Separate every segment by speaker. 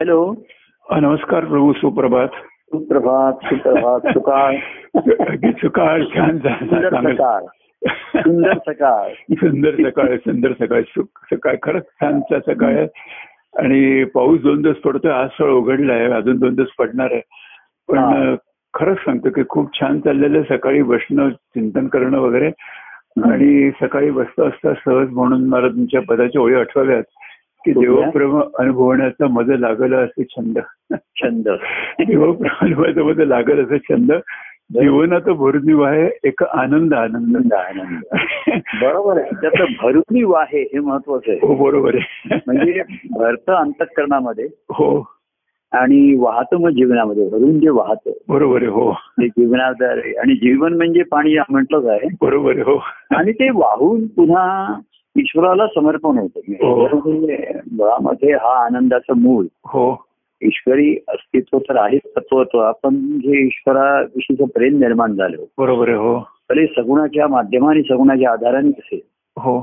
Speaker 1: Hello.
Speaker 2: नमस्कार प्रभू सुप्रभात.
Speaker 1: सुप्रभात सुप्रभात. सुकाळ.
Speaker 2: सकाळ छान.
Speaker 1: सकाळ. सुंदर सकाळ.
Speaker 2: सुंदर सकाळ सुंदर सकाळ सकाळ खरंच छानचा सकाळ आहे. आणि पाऊस दोन दिवस पडतोय आज सळ उघडला आहे अजून दोन दिवस पडणार आहे. पण खरंच सांगतो की खूप छान चाललेलं आहे. सकाळी बसणं चिंतन करणं वगैरे. आणि सकाळी बसता असता सहज म्हणून मला तुमच्या पदाच्या ओळी आठवाव्यात. की? देवप्रेम अनुभवण्याचा मज लागलं असे छंद.
Speaker 1: छंद.
Speaker 2: देवप्रेम अनुभवाचा मज लागल असे छंद. जीवनात भरून आहे एक आनंद आनंद.
Speaker 1: आनंद बरोबर आहे. त्याचं भरून आहे हे महत्वाचं आहे.
Speaker 2: हो बरोबर आहे.
Speaker 1: म्हणजे भरतं अंतकरणामध्ये
Speaker 2: हो.
Speaker 1: आणि वाहतं मग जीवनामध्ये भरून जे वाहतं.
Speaker 2: बरोबर आहे हो.
Speaker 1: ते जीवनाधार आहे. आणि जीवन म्हणजे पाणी म्हटलंच आहे.
Speaker 2: बरोबर आहे हो.
Speaker 1: आणि ते वाहून पुन्हा ईश्वराला समर्पण
Speaker 2: हो.
Speaker 1: होतं म्हणजे मुळामध्ये हा आनंदाचं मूळ.
Speaker 2: हो.
Speaker 1: ईश्वरी अस्तित्व तर आहेच तत्वत्व आपण जे ईश्वराविषयीचं प्रेम निर्माण झालं
Speaker 2: बरोबर आहे हो.
Speaker 1: भले सगुणाच्या माध्यमाने सगुणाच्या आधाराने असेल
Speaker 2: हो.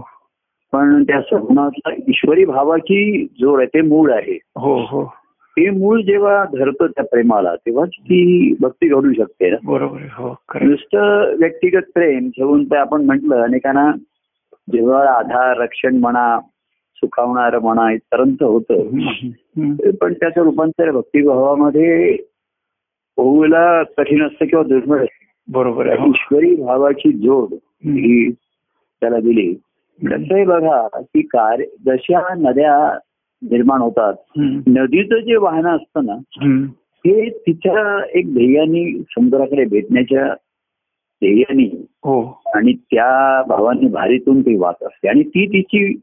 Speaker 1: पण त्या सगुणातला ईश्वरी भावाची जोड आहे ते मूळ आहे.
Speaker 2: हो हो.
Speaker 1: ते मूळ जेव्हा धरतं त्या प्रेमाला तेव्हाच ती भक्ती घडू शकते ना.
Speaker 2: बरोबर हो.
Speaker 1: नुसतं व्यक्तिगत प्रेम ठेवून ते आपण म्हटलं अनेकांना जेव्हा आधार रक्षण म्हणा सुखावणार म्हणा इतरांचं होतं. पण त्याचं रूपांतर भक्तिभावामध्ये होऊला कठीण असतं किंवा दुर्मिळ असतं
Speaker 2: बरोबर आहे हो.
Speaker 1: ईश्वरी भावाची जोड ही त्याला दिली कसं आहे बघा की कार्य जशा नद्या निर्माण होतात. नदीचं जे वाहन असतं ना. हे तिच्या एक ध्येयाने समुद्राकडे भेटण्याच्या ध्येयाने
Speaker 2: हो.
Speaker 1: आणि त्या भावाने भारीतून ती वाहत असते. आणि ती तिची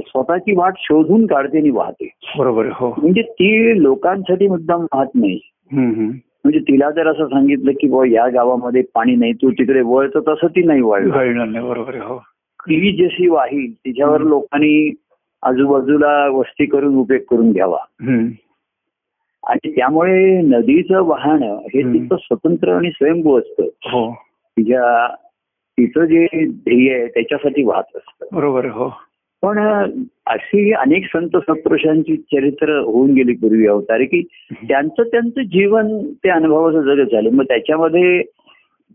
Speaker 1: स्वतःची वाट शोधून काढते आणि वाहते.
Speaker 2: बरोबर हो.
Speaker 1: म्हणजे ती लोकांसाठी मुद्दाम वाहत नाही. म्हणजे तिला जर असं सांगितलं की बुवा या गावामध्ये पाणी नाही तू तिकडे वळ तर तसं ती नाही वळणार.
Speaker 2: बरोबर हो.
Speaker 1: ती जशी वाहील तिच्यावर लोकांनी आजूबाजूला वस्ती करून उपयोग करून घ्यावा. आणि त्यामुळे नदीचं वाहनं हे. तिचं स्वतंत्र आणि स्वयंभू असतं.
Speaker 2: हो.
Speaker 1: तिच्या तिचं जे ध्येय आहे त्याच्यासाठी वाहत असतं.
Speaker 2: बरोबर हो.
Speaker 1: पण अशी अनेक संत सत्पुरुषांची चरित्र होऊन गेली पूर्वी अवतारे की त्यांचं त्यांचं जीवन ते अनुभवाचं जगत झालं. मग त्याच्यामध्ये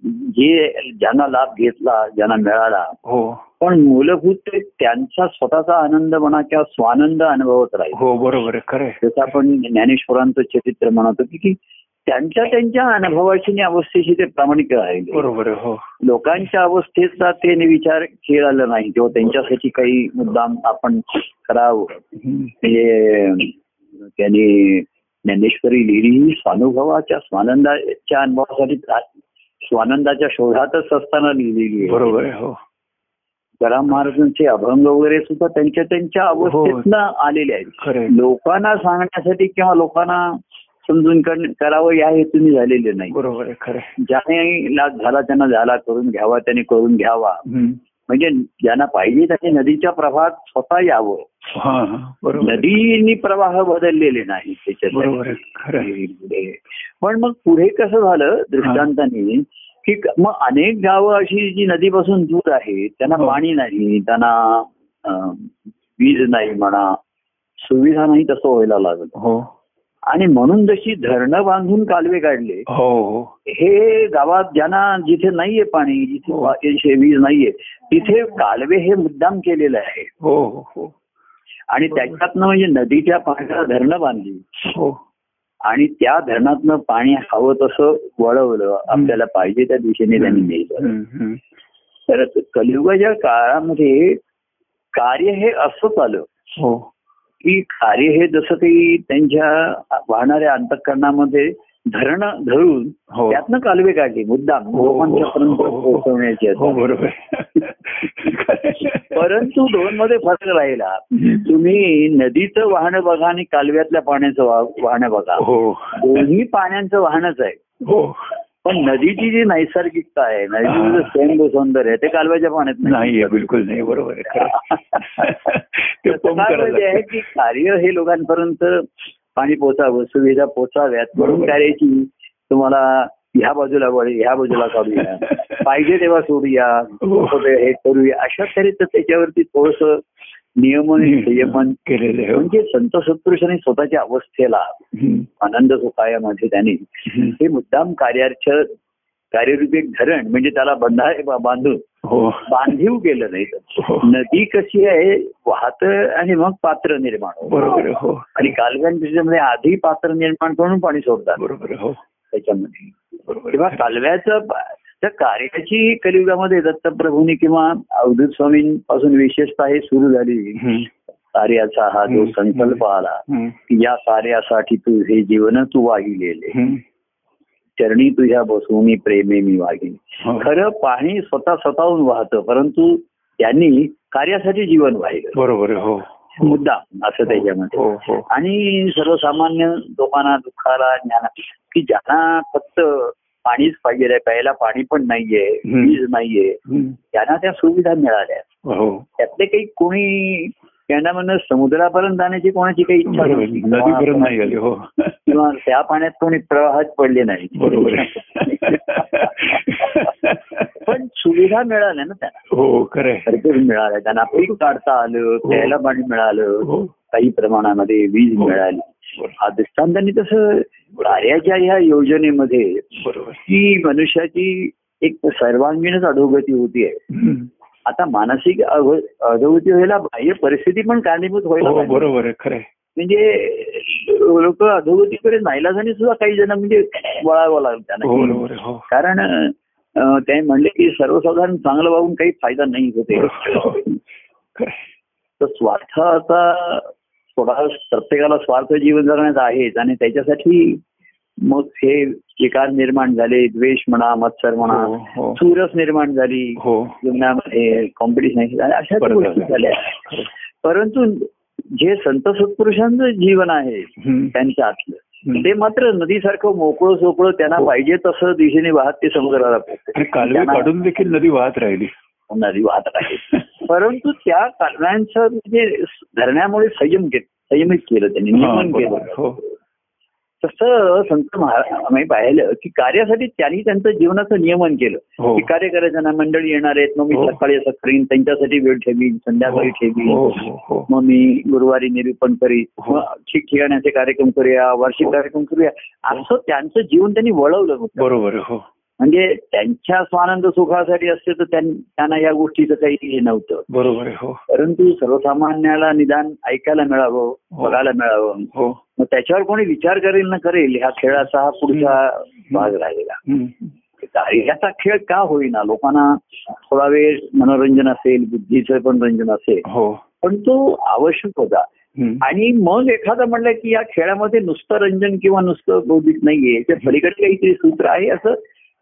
Speaker 1: जे ज्यांना लाभ घेतला ज्यांना मिळाला
Speaker 2: हो.
Speaker 1: पण मूलभूत ते त्यांचा स्वतःचा आनंद म्हणा किंवा स्वानंद अनुभवत राहील.
Speaker 2: हो बरोबर आहे खरं आहे.
Speaker 1: जसं आपण ज्ञानेश्वरांचं चरित्र म्हणतो की की त्यांच्या त्यांच्या अनुभवाशी आणि अवस्थेशी ते प्रामाणिक राहिले.
Speaker 2: बरोबर आहे हो.
Speaker 1: लोकांच्या अवस्थेचा ते विचार केला नाही किंवा त्यांच्यासाठी काही मुद्दाम आपण करावं. म्हणजे त्यांनी ज्ञानेश्वरी लिहिली ही स्वानुभवाच्या स्वानंदाच्या अनुभवासाठी स्वानंदाच्या शोधातच असताना लिहिलेली आहे.
Speaker 2: बरोबर आहे हो.
Speaker 1: तुकाराम महाराजांचे अभंग वगैरे सुद्धा त्यांच्या त्यांच्या अवस्थेतनं आलेले आहेत. लोकांना सांगण्यासाठी किंवा लोकांना समजून कर- करावं या हेतूने झालेले नाही
Speaker 2: बरोबर खरं.
Speaker 1: ज्याने लाभ झाला त्यांना झाला करून घ्यावा त्याने करून घ्यावा. म्हणजे ज्यांना पाहिजे त्याने नदीच्या प्रवाहात स्वतः यावं
Speaker 2: हा हा.
Speaker 1: नदीनी प्रवाह बदललेले नाही. पुढे. पण मग पुढे कसं झालं दृष्टांताने की मग अनेक गावं अशी जी नदीपासून दूर आहेत त्यांना
Speaker 2: हो.
Speaker 1: पाणी नाही त्यांना वीज नाही म्हणा सुविधा नाही तसं व्हायला लागलं.
Speaker 2: हो.
Speaker 1: आणि म्हणून जशी धरणं बांधून कालवे काढले
Speaker 2: हो हो.
Speaker 1: हे गावात ज्यांना जिथे नाहीये पाणी जिथे
Speaker 2: हो.
Speaker 1: वीज नाहीये तिथे कालवे हे मुद्दाम केलेलं आहे
Speaker 2: हो हो हो.
Speaker 1: आणि त्याच्यातनं म्हणजे नदीच्या पाण्याला धरणं बांधली.
Speaker 2: हो.
Speaker 1: आणि त्या धरणातनं पाणी हवं तसं वळवलं आपल्याला पाहिजे त्या दिशेने त्यांनी नेलं. तर कलियुगाच्या काळामध्ये कार्य हे असंच आलं.
Speaker 2: हो.
Speaker 1: की कार्य हे जसं काही त्यांच्या वाहणाऱ्या अंतकरणामध्ये धरणं धरून
Speaker 2: हो.
Speaker 1: त्यातनं कालवे काढली मुद्दाम
Speaker 2: हो, हो,
Speaker 1: लोकांच्यापर्यंत. पोहोचवण्याची परंतु दोन मध्ये फरक राहिला. तुम्ही नदीचं वाहन बघा आणि कालव्यातल्या पाण्याचं वाहन बघा. दोन्ही पाण्याचं वाहनच आहे. पण नदीची जी नैसर्गिकता आहे नदीचं जे स्वयंभू सौंदर्य आहे ते कालव्याच्या पाण्यात
Speaker 2: नाही. बिलकुल नाही बरोबर आहे.
Speaker 1: की कार्य हे लोकांपर्यंत पाणी पोचावं सुविधा पोचाव्यात म्हणून. कार्याची तुम्हाला ह्या बाजूला वळे ह्या बाजूला काढूया पाहिजे तेव्हा सोडूया
Speaker 2: हो.
Speaker 1: हे करूया अशा तऱ्हेचं त्याच्यावरती थोडस नियमन संयमन
Speaker 2: केलेले हो
Speaker 1: म्हणजे संत सत्पुरुषांनी स्वतःच्या अवस्थेला. आनंद सुखायामध्ये त्यांनी
Speaker 2: हम्म.
Speaker 1: हे मुद्दाम कार्यार्थ कार्यरूपी एक धरण म्हणजे त्याला बंधा बांधून
Speaker 2: हो
Speaker 1: बांधीव केलं नाही
Speaker 2: हो.
Speaker 1: नदी कशी आहे वाहत आणि मग पात्र निर्माण.
Speaker 2: बरोबर हो
Speaker 1: आणि कालव्यांमध्ये आधी पात्र निर्माण करून पाणी सोडतात
Speaker 2: बरोबर हो
Speaker 1: त्याच्यामध्ये
Speaker 2: बरोबर
Speaker 1: तेव्हा. कालव्याचं त्या कार्याची कलियुगामध्ये दत्तप्रभूंनी किंवा अवधूत स्वामींपासून विशेषतः हे सुरू झाली. कार्याचा हा जो. संकल्प आला. की या कार्यासाठी तू हे जीवन तू वाहिलेले. चरणी तुझ्या बसू मी प्रेमे मी वागिन.
Speaker 2: हो.
Speaker 1: खरं पाणी स्वतः स्वतःहून वाहतं परंतु त्यांनी कार्यासाठी जीवन वाहिलं.
Speaker 2: बरोबर हो.
Speaker 1: मुद्दा असं त्याच्यामध्ये.
Speaker 2: हो हो.
Speaker 1: आणि सर्वसामान्य लोकांना दुःखाला ज्ञाना की ज्यांना फक्त पाणीच पाहिजे प्यायला पाणी पण नाहीये. वीज नाहीये. त्यांना त्या सुविधा मिळाल्या.
Speaker 2: हो.
Speaker 1: त्यातले काही कोणी त्यांना म्हणणं समुद्रापर्यंत जाण्याची कोणाची काही इच्छा.
Speaker 2: नदीपर्यंत नाही आली हो.
Speaker 1: किंवा त्या पाण्यात कोणी प्रवाहात पडले नाही.
Speaker 2: बरोबर. आहे
Speaker 1: पण सुविधा मिळाल्या ना त्यांना.
Speaker 2: हो
Speaker 1: भरपूर मिळाल्या त्यांना पीक काढता आलं प्यायला पाणी मिळालं
Speaker 2: हो.
Speaker 1: काही प्रमाणामध्ये वीज
Speaker 2: हो.
Speaker 1: मिळाली. हा. दृष्टांतांनी तसं कार्याच्या ह्या योजनेमध्ये ही मनुष्याची एक सर्वांगीणच अधोगती होतीये
Speaker 2: हम्म.
Speaker 1: आता मानसिक अधो- अधोगती व्हायला बाह्य परिस्थिती पण कारणीभूत व्हायला
Speaker 2: हो. बरोबर आहे खरंय
Speaker 1: म्हणजे लोक अधोगतीकडे नाईलाजाने सुद्धा काही जण म्हणजे वळावं लागलं
Speaker 2: हो
Speaker 1: त्यांना
Speaker 2: बरोबर आहे हो
Speaker 1: कारण ते म्हणले की सर्वसाधारण चांगलं वागून काही फायदा नाही होते.
Speaker 2: हो.
Speaker 1: तर स्वार्थाचा थोडा प्रत्येकाला स्वार्थ जीवन जगण्यात आहेच आणि त्याच्यासाठी मग हे विकार निर्माण झाले द्वेष म्हणा मत्सर म्हणा
Speaker 2: हो हो
Speaker 1: चुरस निर्माण झाली
Speaker 2: हो
Speaker 1: जीवनामध्ये कॉम्पिटिशन अशा
Speaker 2: बरोबर.
Speaker 1: गोष्टी झाल्या. परंतु जे संत सत्पुरुषांचं जीवन आहे. त्यांच्या आतलं. ते मात्र नदीसारखं मोकळं सोकळं त्यांना
Speaker 2: हो.
Speaker 1: पाहिजे तसं दिशेने वाहत ते समुद्राला
Speaker 2: कालवे काढून देखील नदी वाहत राहिली
Speaker 1: नदी वाहत राहील परंतु त्या कालव्यांचं म्हणजे धरण्यामुळे संयम घेत संयमित केलं त्यांनी
Speaker 2: हा,
Speaker 1: नियमन. केलं
Speaker 2: हो
Speaker 1: तसं संत महाराज आम्ही पाहिलं की कार्यासाठी त्यांनी त्यांचं जीवनाचं नियमन केलं.
Speaker 2: हो.
Speaker 1: की कार्य करायचं ना मंडळी येणार आहेत मग मी
Speaker 2: हो.
Speaker 1: सकाळी असं करीन त्यांच्यासाठी वेळ ठेवीन संध्याकाळी ठेवीन.
Speaker 2: हो हो
Speaker 1: मग मी गुरुवारी निरूपण करीन. मग ठिकठिकाण्याचे कार्यक्रम करूया वार्षिक. कार्यक्रम करूया. असं त्यांचं जीवन त्यांनी वळवलं होतं.
Speaker 2: बरोबर हो.
Speaker 1: म्हणजे त्यांच्या स्वानंद सुखासाठी असते तर त्यां- त्यांना या गोष्टीचं काही हे नव्हतं.
Speaker 2: बरोबर हो.
Speaker 1: परंतु सर्वसामान्याला निदान ऐकायला मिळावं. बघायला मिळावं. मग त्याच्यावर कोणी विचार करेल ना करेल ह्या खेळाचा हा पुढचा भाग राहिलेला. याचा खेळ का होईना? लोकांना थोडा वेळ मनोरंजन असेल बुद्धीचं पण रंजन असेल.
Speaker 2: हो.
Speaker 1: पण तो आवश्यक होता. आणि मग एखादं म्हणलं की या खेळामध्ये नुसतं रंजन किंवा नुसतं बौद्धिक नाहीये त्या पलीकडे काहीतरी सूत्र आहे असं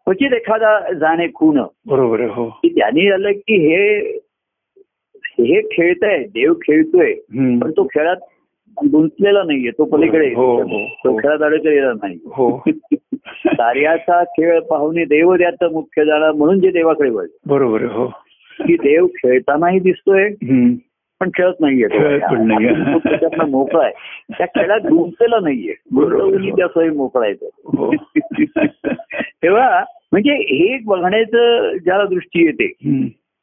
Speaker 1: क्वचित एखादा जाणे खूण.
Speaker 2: बरोबर आहे हो.
Speaker 1: की त्यांनी झालं की हे हे खेळतंय देव खेळतोय. पण तो खेळात गुंतलेला नाहीये तो पलीकडे
Speaker 2: हो, हो,
Speaker 1: तो
Speaker 2: हो.
Speaker 1: खेळात अडकलेला नाही
Speaker 2: हो
Speaker 1: कार्याचा खेळ पाहुणे देव द्याचं मुख्य जाणं म्हणून जे देवाकडे वळ
Speaker 2: बरोबर हो
Speaker 1: की देव खेळतानाही दिसतोय. पण खेळत नाहीये तो. तो त्याच्यातनं मोकळा आहे त्या खेळात गुंतलेला नाहीये
Speaker 2: बरोबर.
Speaker 1: गुंतवून त्यासही मोकळा आहे तो. तेव्हा म्हणजे हे बघण्याचं ज्याला दृष्टी येते.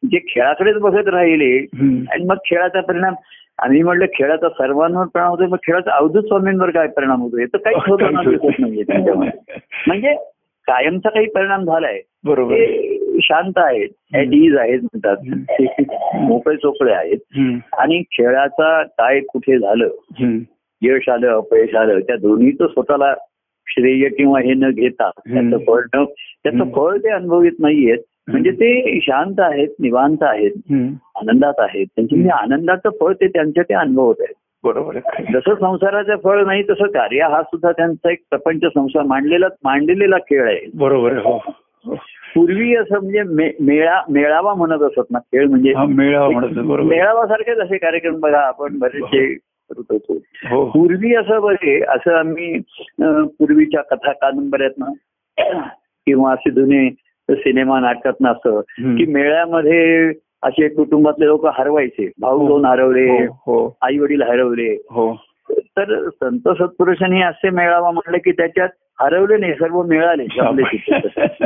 Speaker 1: जे खेळाकडेच बघत राहिले. आणि मग खेळाचा परिणाम आम्ही म्हणलं खेळाचा सर्वांवर परिणाम होतोय मग खेळाचा अवधूत स्वामींवर काय परिणाम होतोय? तर काहीच दिसत नाहीये त्याच्यामध्ये. म्हणजे कायमचा काही परिणाम झालाय.
Speaker 2: बरोबर.
Speaker 1: शांत आहेत इज आहेत म्हणतात. मोकळे चोकळे आहेत. आणि खेळाचा काय कुठे झालं. यश आलं अपयश आलं त्या दोन्हीचं स्वतःला श्रेय किंवा हे न घेता त्याचं फळ न त्याचं. फळ ते अनुभवित नाहीयेत. म्हणजे ते शांत आहेत निवांत आहेत. आनंदात आहेत. त्यांचे म्हणजे आनंदाचं फळ ते त्यांच्या ते अनुभवत आहेत.
Speaker 2: बरोबर.
Speaker 1: जसं संसाराचं फळ नाही तसं कार्य हा सुद्धा त्यांचा एक प्रपंच संसार मांडलेला मांडलेला खेळ आहे.
Speaker 2: बरोबर हो हो.
Speaker 1: पूर्वी असं म्हणजे मेळा मेळावा म्हणत असत ना खेळ म्हणजे
Speaker 2: हा मेळावा
Speaker 1: मेळावासारखेच असे कार्यक्रम बघा आपण बरेचसे करत होतो.
Speaker 2: हो.
Speaker 1: पूर्वी असं बरे असं आम्ही पूर्वीच्या कथा कादंबऱ्यातनं किंवा असे जुने सिनेमा नाटकातनं असं. की मेळ्यामध्ये असे कुटुंबातले लोक हरवायचे. भाऊ
Speaker 2: हो.
Speaker 1: दोन हरवले
Speaker 2: हो हो.
Speaker 1: आई वडील हरवले.
Speaker 2: हो.
Speaker 1: तर संत सत्पुरुषांनी असे मेळावा म्हटलं की त्याच्यात हरवले नाही सर्व मिळाले.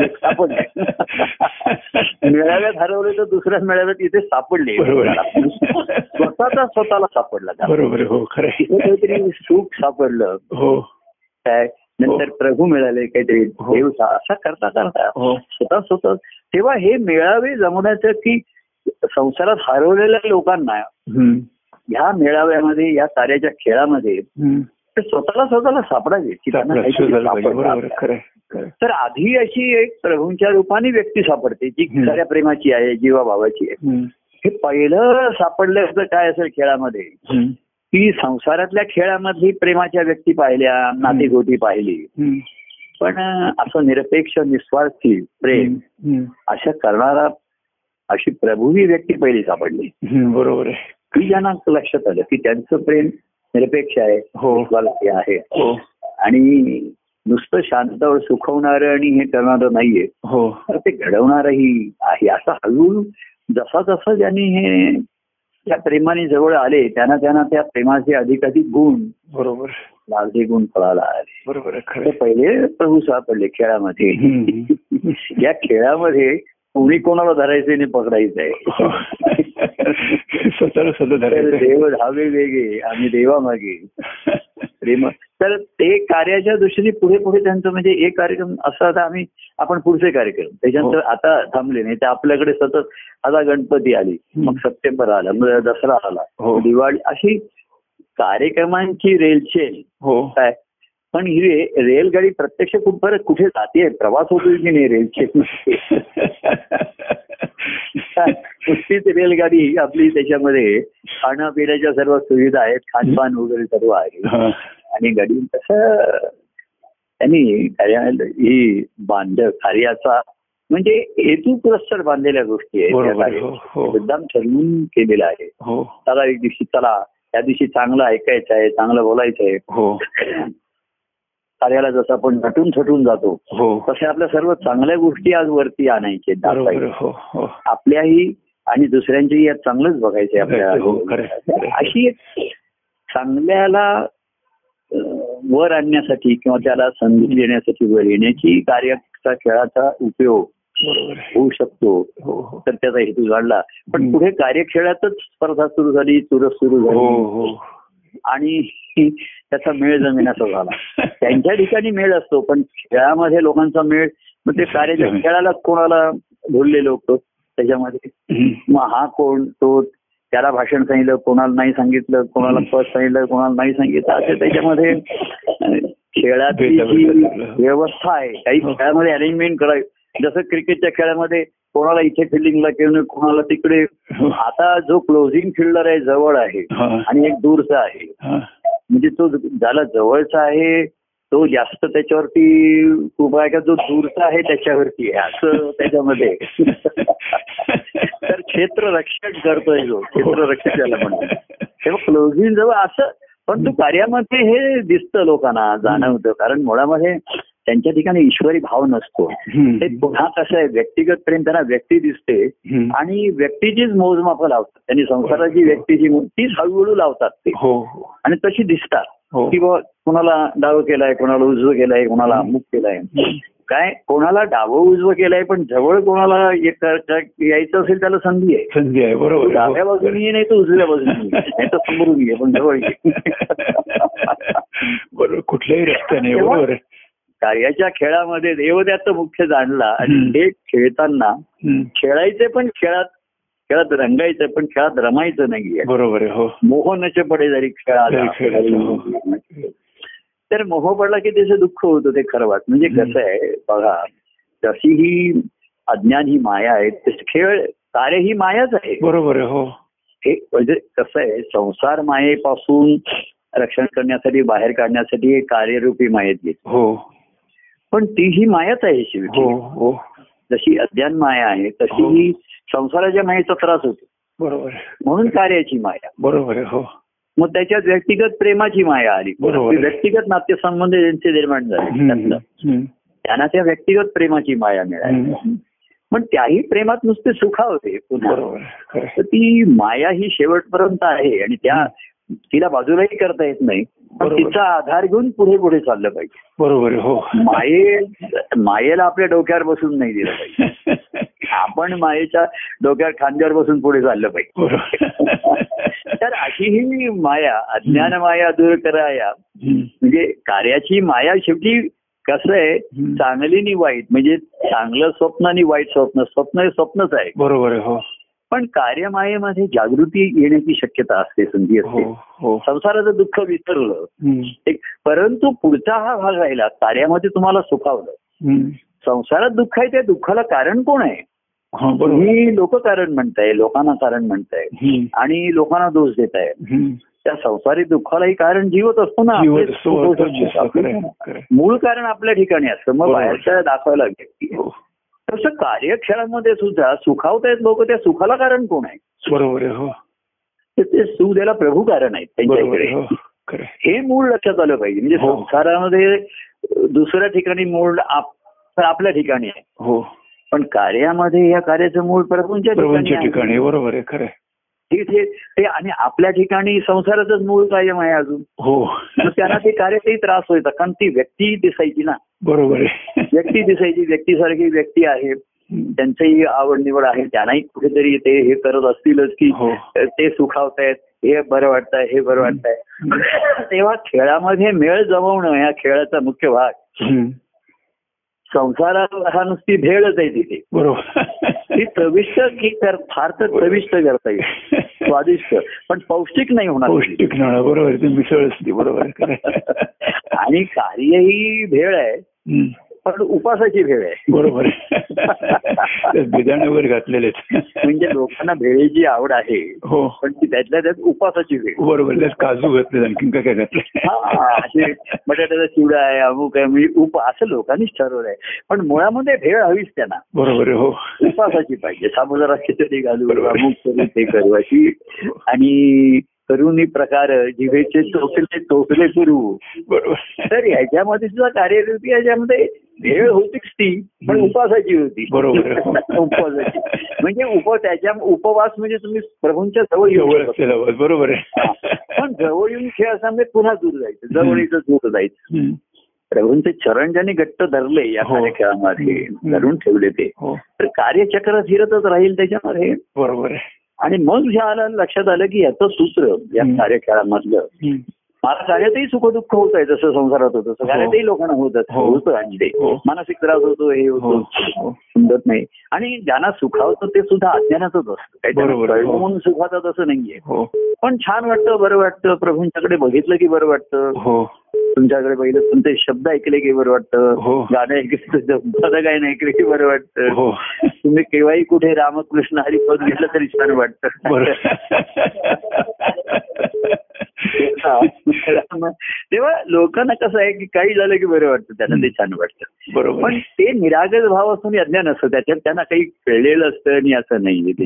Speaker 1: सापडले. मेळाव्यात हरवले तर दुसऱ्या मेळाव्यात इथे सापडले. स्वतःचा स्वतःला सापडला.
Speaker 2: हो.
Speaker 1: काहीतरी सुख सापडलं.
Speaker 2: हो.
Speaker 1: काय? नंतर प्रभू मिळाले काहीतरी
Speaker 2: हो.
Speaker 1: देव सा- असा करता करता
Speaker 2: हो
Speaker 1: स्वतः स्वतः तेव्हा हे मेळावे जमवण्याचं की संसारात हरवलेल्या लोकांना. ह्या मेळाव्यामध्ये या कार्याच्या खेळामध्ये. ते स्वतःला स्वतःला सापडावे की त्यांना सापडलं. तर आधी अशी एक प्रभूंच्या रूपाने व्यक्ती सापडते जी. खऱ्या प्रेमाची आहे जीवाभावाची आहे. हे पहिलं सापडल्याचं काय असेल खेळामध्ये. की संसारातल्या खेळामधली प्रेमाच्या व्यक्ती पाहिल्या नातेगोटी पाहिली. पण असं निरपेक्ष निस्वार्थी प्रेम. अशा करणारा अशी प्रभूही व्यक्ती पहिली सापडली.
Speaker 2: बरोबर आहे.
Speaker 1: की ज्यांना लक्षात आलं की त्यांचं प्रेम निरपेक्ष आहे
Speaker 2: हो.
Speaker 1: निस्वार्थी आहे.
Speaker 2: हो.
Speaker 1: आणि नुसतं शांतवर सुखवणारं आणि हे करणारं नाहीये.
Speaker 2: हो.
Speaker 1: तर ते घडवणारही आहे. असं हळूहळू जसा जसा ज्यांनी हे त्या प्रेमाने जवळ आले त्यांना त्यांना त्या प्रेमाचे अधिक अधिक गुण
Speaker 2: बरोबर
Speaker 1: लाभले गुण फळाला आले
Speaker 2: बरोबर.
Speaker 1: पहिले प्रभू सापडले खेळामध्ये. या खेळामध्ये कोणी कोणाला धरायचं आणि पकडायचंय
Speaker 2: हो. स्वतःला स्वतः
Speaker 1: तर
Speaker 2: धरायचं
Speaker 1: देव धावे वेगे आम्ही देवामागे. प्रेम. तर ते कार्याच्या दृष्टीने पुढे पुढे त्यांचं म्हणजे एक कार्यक्रम असं आता आम्ही आपण पुढचे कार्यक्रम. त्याच्यानंतर
Speaker 2: हो.
Speaker 1: आता थांबले नाही. तर आपल्याकडे सतत आता गणपती आली. मग सप्टेंबर आला मग दसरा आला.
Speaker 2: हो.
Speaker 1: दिवाळी अशी कार्यक्रमांची रेलचेल
Speaker 2: हो.
Speaker 1: काय? पण ही रेलगाडी प्रत्यक्ष कुठे कुठे जाते? प्रवास होतोय की नाही रेलचेल नुसतीच रेलगाडी आपली त्याच्यामध्ये खाणं पिण्याच्या सर्व सुविधा आहेत खानपान वगैरे सर्व आहे.
Speaker 2: हा.
Speaker 1: आणि गाडी कसं त्यांनी कार्यालय ही बांध कार्याचा म्हणजे हेतू पुरस्कार बांधलेल्या गोष्टी आहेत.
Speaker 2: हो. हो.
Speaker 1: मुद्दाम ठरवून केलेला आहे.
Speaker 2: हो.
Speaker 1: चला एक दिवशी चला त्या दिवशी चांगलं ऐकायचं आहे चांगलं बोलायचं आहे.
Speaker 2: हो.
Speaker 1: कार्याला जसं आपण नटून थटून जातो
Speaker 2: हो
Speaker 1: तसे आपल्या सर्व चांगल्या गोष्टी आज वरती आणायचे.
Speaker 2: हो हो
Speaker 1: आपल्याही आणि दुसऱ्यांच्याही यात चांगलंच
Speaker 2: खरं आहे.
Speaker 1: अशी एक चांगल्याला वर आणण्यासाठी किंवा त्याला संधी देण्यासाठी वर येण्याची कार्याचा खेळाचा उपयोग. होऊ शकतो तर त्याचा हेतू घडला पण. पुढे कार्यखेळातच स्पर्धा सुरू झाली चुरस सुरू झाली
Speaker 2: हो
Speaker 1: आणि त्याचा मेळ जमिनाचा झाला. त्यांच्या ठिकाणी मेळ असतो पण खेळामध्ये लोकांचा मेळ मग ते कार्याच्या खेळाला कोणाला भुलले लोक त्याच्यामध्ये. मग हा कोण? तो त्याला भाषण सांगितलं कोणाला नाही सांगितलं कोणाला पद सांगितलं कोणाला नाही सांगितलं असं त्याच्यामध्ये खेळाची व्यवस्था आहे काही
Speaker 2: हो.
Speaker 1: खेळामध्ये अरेंजमेंट करावी. जसं क्रिकेटच्या खेळामध्ये कोणाला इथे फिल्डिंगला किंवा कोणाला तिकडे. आता जो क्लोजिंग फिल्डर आहे जवळ आहे. आणि एक दूरचा आहे. म्हणजे तो ज्याला जवळचा आहे तो जास्त त्याच्यावरती खूप आहे का जो दूरचा आहे त्याच्यावरती आहे असं त्याच्यामध्ये तर क्षेत्र रक्षण करतोय जो क्षेत्र रक्षक त्याला म्हणतो तेव्हा क्लोजिंग जवळ असं पण तू कार्यामध्ये हे दिसतं लोकांना जाणवतं कारण मुळामध्ये त्यांच्या ठिकाणी ईश्वरी भाव नसतो. ते पुन्हा कसं आहे व्यक्तिगत प्रेम त्यांना व्यक्ती दिसते. आणि व्यक्तीचीच मोजमापं लावतात. त्यांनी संसाराची व्यक्तीची मो- तीच हळूहळू लावतात ते.
Speaker 2: हो हो.
Speaker 1: आणि तशी दिसतात.
Speaker 2: हो.
Speaker 1: की बुवा कोणाला डाव केलाय कोणाला उजवं केलंय कोणाला अमुक केलाय. काय कोणाला डावं उजवं केलंय पण जवळ कोणाला यायचं असेल त्याला संधी आहे.
Speaker 2: संधी आहे बरोबर.
Speaker 1: डाव्या
Speaker 2: हो.
Speaker 1: बाजूनी नाही तर उजव्या बाजूनी. नाही तर समोरून ये पण जवळ
Speaker 2: बरोबर कुठल्याही रस्त्याने बरोबर
Speaker 1: कार्याच्या खेळामध्ये देव त्याचं मुख्य जाणला आणि. ते खेळताना. खेळायचे पण खेळात खेळात रंगायचं पण खेळात रमायचं नाहीये.
Speaker 2: बरोबर आहे हो.
Speaker 1: मोहनचे पडे जरी खेळाला,
Speaker 2: हो.
Speaker 1: तर मोह पडला की त्याचं दुःख होतं ते खरं वाट म्हणजे कसं आहे बघा जशी ही अज्ञान ही माया आहे तशी खेळ कार्य ही मायाच आहे.
Speaker 2: बरोबर आहे हो.
Speaker 1: हे म्हणजे कसं आहे संसार मायेपासून रक्षण करण्यासाठी बाहेर काढण्यासाठी हे कार्यरूपी मायेत येते
Speaker 2: हो.
Speaker 1: पण ती ही मायाच आहे शेवटी
Speaker 2: हो हो
Speaker 1: जशी अज्ञान माया आहे तशी
Speaker 2: हो.
Speaker 1: ही संसाराच्या मायेचा त्रास होतो
Speaker 2: बरोबर
Speaker 1: म्हणून कार्याची माया
Speaker 2: बरोबर हो
Speaker 1: मग त्याच्यात व्यक्तिगत प्रेमाची माया आली
Speaker 2: बरोबर.
Speaker 1: व्यक्तिगत नातेसंबंध ज्यांचे निर्माण झाले. त्यांना त्या व्यक्तिगत प्रेमाची माया मिळाली. पण त्याही प्रेमात नुसते पुन्हा
Speaker 2: आहे. खरं आहे.
Speaker 1: तर ती माया ही शेवटपर्यंत आहे आणि त्या तिला बाजूलाही करता येत नाही. तिचा आधार घेऊन पुढे पुढे चाललं पाहिजे.
Speaker 2: बरोबर हो.
Speaker 1: माये मायेला आपल्या डोक्यावर बसून नाही दिलं पाहिजे. आपण मायेच्या डोक्यावर खांद्यावर बसून पुढे चाललं पाहिजे. तर अशी ही माया अज्ञान माया दूर कराया. म्हणजे कार्याची माया शेवटी कसं आहे. चांगली आणि वाईट. म्हणजे चांगलं स्वप्न आणि वाईट स्वप्न. स्वप्न हे स्वप्नच आहे.
Speaker 2: बरोबर हो.
Speaker 1: पण कार्यमायेमध्ये जागृती येण्याची शक्यता असते संधी
Speaker 2: हो
Speaker 1: असते
Speaker 2: हो
Speaker 1: संसाराचं दुःख विसरलं परंतु पुढचा हा भाग राहिला कार्यामध्ये तुम्हाला सुखावलं. संसारात दुःख आहे त्या दुःखाला कारण कोण आहे
Speaker 2: हा
Speaker 1: लोक कारण म्हणताय लोकांना कारण म्हणताय. आणि लोकांना दोष देताय
Speaker 2: हम्म.
Speaker 1: त्या संसारिक दुःखालाही कारण जीवत असतो ना
Speaker 2: आहे, आहे.
Speaker 1: मूळ कारण आपल्या ठिकाणी असतं मग. बाहेरच्या दाखवायला आहे.
Speaker 2: हो.
Speaker 1: तसं कार्यक्षेत्रामध्ये सुद्धा सुखावतायत लोक त्या सुखाला कारण कोण आहे
Speaker 2: बरोबर आहे हो
Speaker 1: तर ते सुख द्यायला प्रभू कारण आहेत त्यांच्याकडे
Speaker 2: हो.
Speaker 1: हे मूळ लक्षात आलं पाहिजे म्हणजे
Speaker 2: हो.
Speaker 1: संसारामध्ये दुसऱ्या ठिकाणी मूळ आप- आपल्या ठिकाणी आहे
Speaker 2: हो
Speaker 1: पण कार्यामध्ये या कार्याचं मूळ प्रभूंच्या.
Speaker 2: ठिकाणी बरोबर आहे खरं.
Speaker 1: तिथे ते आणि आपल्या ठिकाणी संसाराचंच मूळ कायम आहे अजून.
Speaker 2: हो.
Speaker 1: त्यांना ते कार्याचाही त्रास व्हायचा कारण ती व्यक्ती दिसायची ना.
Speaker 2: बरोबर आहे.
Speaker 1: व्यक्ती दिसायची व्यक्तीसारखी व्यक्ती आहे. त्यांचंही आवड निवड आहे. त्यांनाही कुठेतरी ते हे करत असतीलच की
Speaker 2: हो.
Speaker 1: ते सुखावतायत हे बरं वाटतंय हे बरं वाटतंय. तेव्हा खेळामध्ये मेळ जमवणं या खेळाचा मुख्य भाग.
Speaker 2: हम्म.
Speaker 1: संसारा हा नुसती भेळच आहे तिथे.
Speaker 2: बरोबर.
Speaker 1: ती कर फार तर चविष्ट करता येईल. स्वादिष्ट. पण पौष्टिक नाही होणार.
Speaker 2: पौष्टिक बरोबर मिसळ असते बरोबर.
Speaker 1: आणि कार्य ही भेळ आहे. पण उपासाची भेळ आहे.
Speaker 2: बरोबर. बिदाणे वगैरे घातलेले.
Speaker 1: म्हणजे लोकांना भेळेची आवड आहे
Speaker 2: हो.
Speaker 1: पण ती त्यातल्या त्यात उपासाची भेळ.
Speaker 2: बरोबर त्यात काजू घातले आणखीन काय काय घातले
Speaker 1: हा, असे बटाट्याचा चिवडा आहे अमुक आहे म्हणजे उप असं लोकांनीच ठरवलं आहे. पण मुळामध्ये भेळ हवीच त्यांना.
Speaker 2: बरोबर हो.
Speaker 1: उपासाची पाहिजे. साबुदारा खिचडी घालू
Speaker 2: बरोबर.
Speaker 1: अमुक करू ते करू अशी आणि करुणी प्रकार जिभेचे टोकले टोकले करू
Speaker 2: बरोबर.
Speaker 1: तर ह्याच्यामध्ये सुद्धा कार्यकृती याच्यामध्ये भेळ होतीच ती पण. उपासाची होती.
Speaker 2: बरोबर.
Speaker 1: उपवासाची म्हणजे उप त्याच्या उपवास म्हणजे तुम्ही प्रभूंच्या जवळ येऊ
Speaker 2: बरोबर आहे.
Speaker 1: पण जवळ येऊन खेळ असा म्हणजे पुन्हा दूर जायचं. जवळीचं दूर जायचं. प्रभूंचे चरण ज्यांनी घट्ट धरले या
Speaker 2: हो.
Speaker 1: कार्यक्रमामध्ये. धरून ठेवले ते
Speaker 2: हो.
Speaker 1: तर कार्यचक्र फिरतच राहील त्याच्यामध्ये.
Speaker 2: बरोबर
Speaker 1: आणि मग आलं लक्षात आलं की याचं सूत्र या
Speaker 2: हम्म.
Speaker 1: मला कार्यातही सुखदुःख होत आहे जसं संसारात होतं तसं कार्यातही लोकांना होत
Speaker 2: हो.
Speaker 1: होतं आणि ते
Speaker 2: हो.
Speaker 1: मानसिक त्रास होतो हे
Speaker 2: हो.
Speaker 1: होतो.
Speaker 2: हो.
Speaker 1: समजत नाही. आणि ज्यांना सुखावतं ते सुद्धा अज्ञानातच असतं.
Speaker 2: हो.
Speaker 1: म्हणून सुखाचं तसं नाहीये.
Speaker 2: हो.
Speaker 1: पण छान वाटतं बरं वाटतं. प्रभूंच्याकडे बघितलं की बरं वाटतं.
Speaker 2: हो.
Speaker 1: तुमच्याकडे पहिलं तुमचे शब्द ऐकले की बरं वाटतं.
Speaker 2: हो.
Speaker 1: गाणं ऐकलं पद गायन ऐकले की बरं वाटतं.
Speaker 2: हो.
Speaker 1: तुम्ही केव्हाही कुठे रामकृष्ण हरी पद घेतलं तरी छान वाटतं. तेव्हा लोकांना कसं आहे की काही झालं की बरं वाटतं त्यांना ते छान वाटतं.
Speaker 2: बरोबर.
Speaker 1: पण ते निरागस भाव असून अज्ञान असतं त्याच्यात त्यांना काही कळलेलं असतं आणि असं नाहीये ते.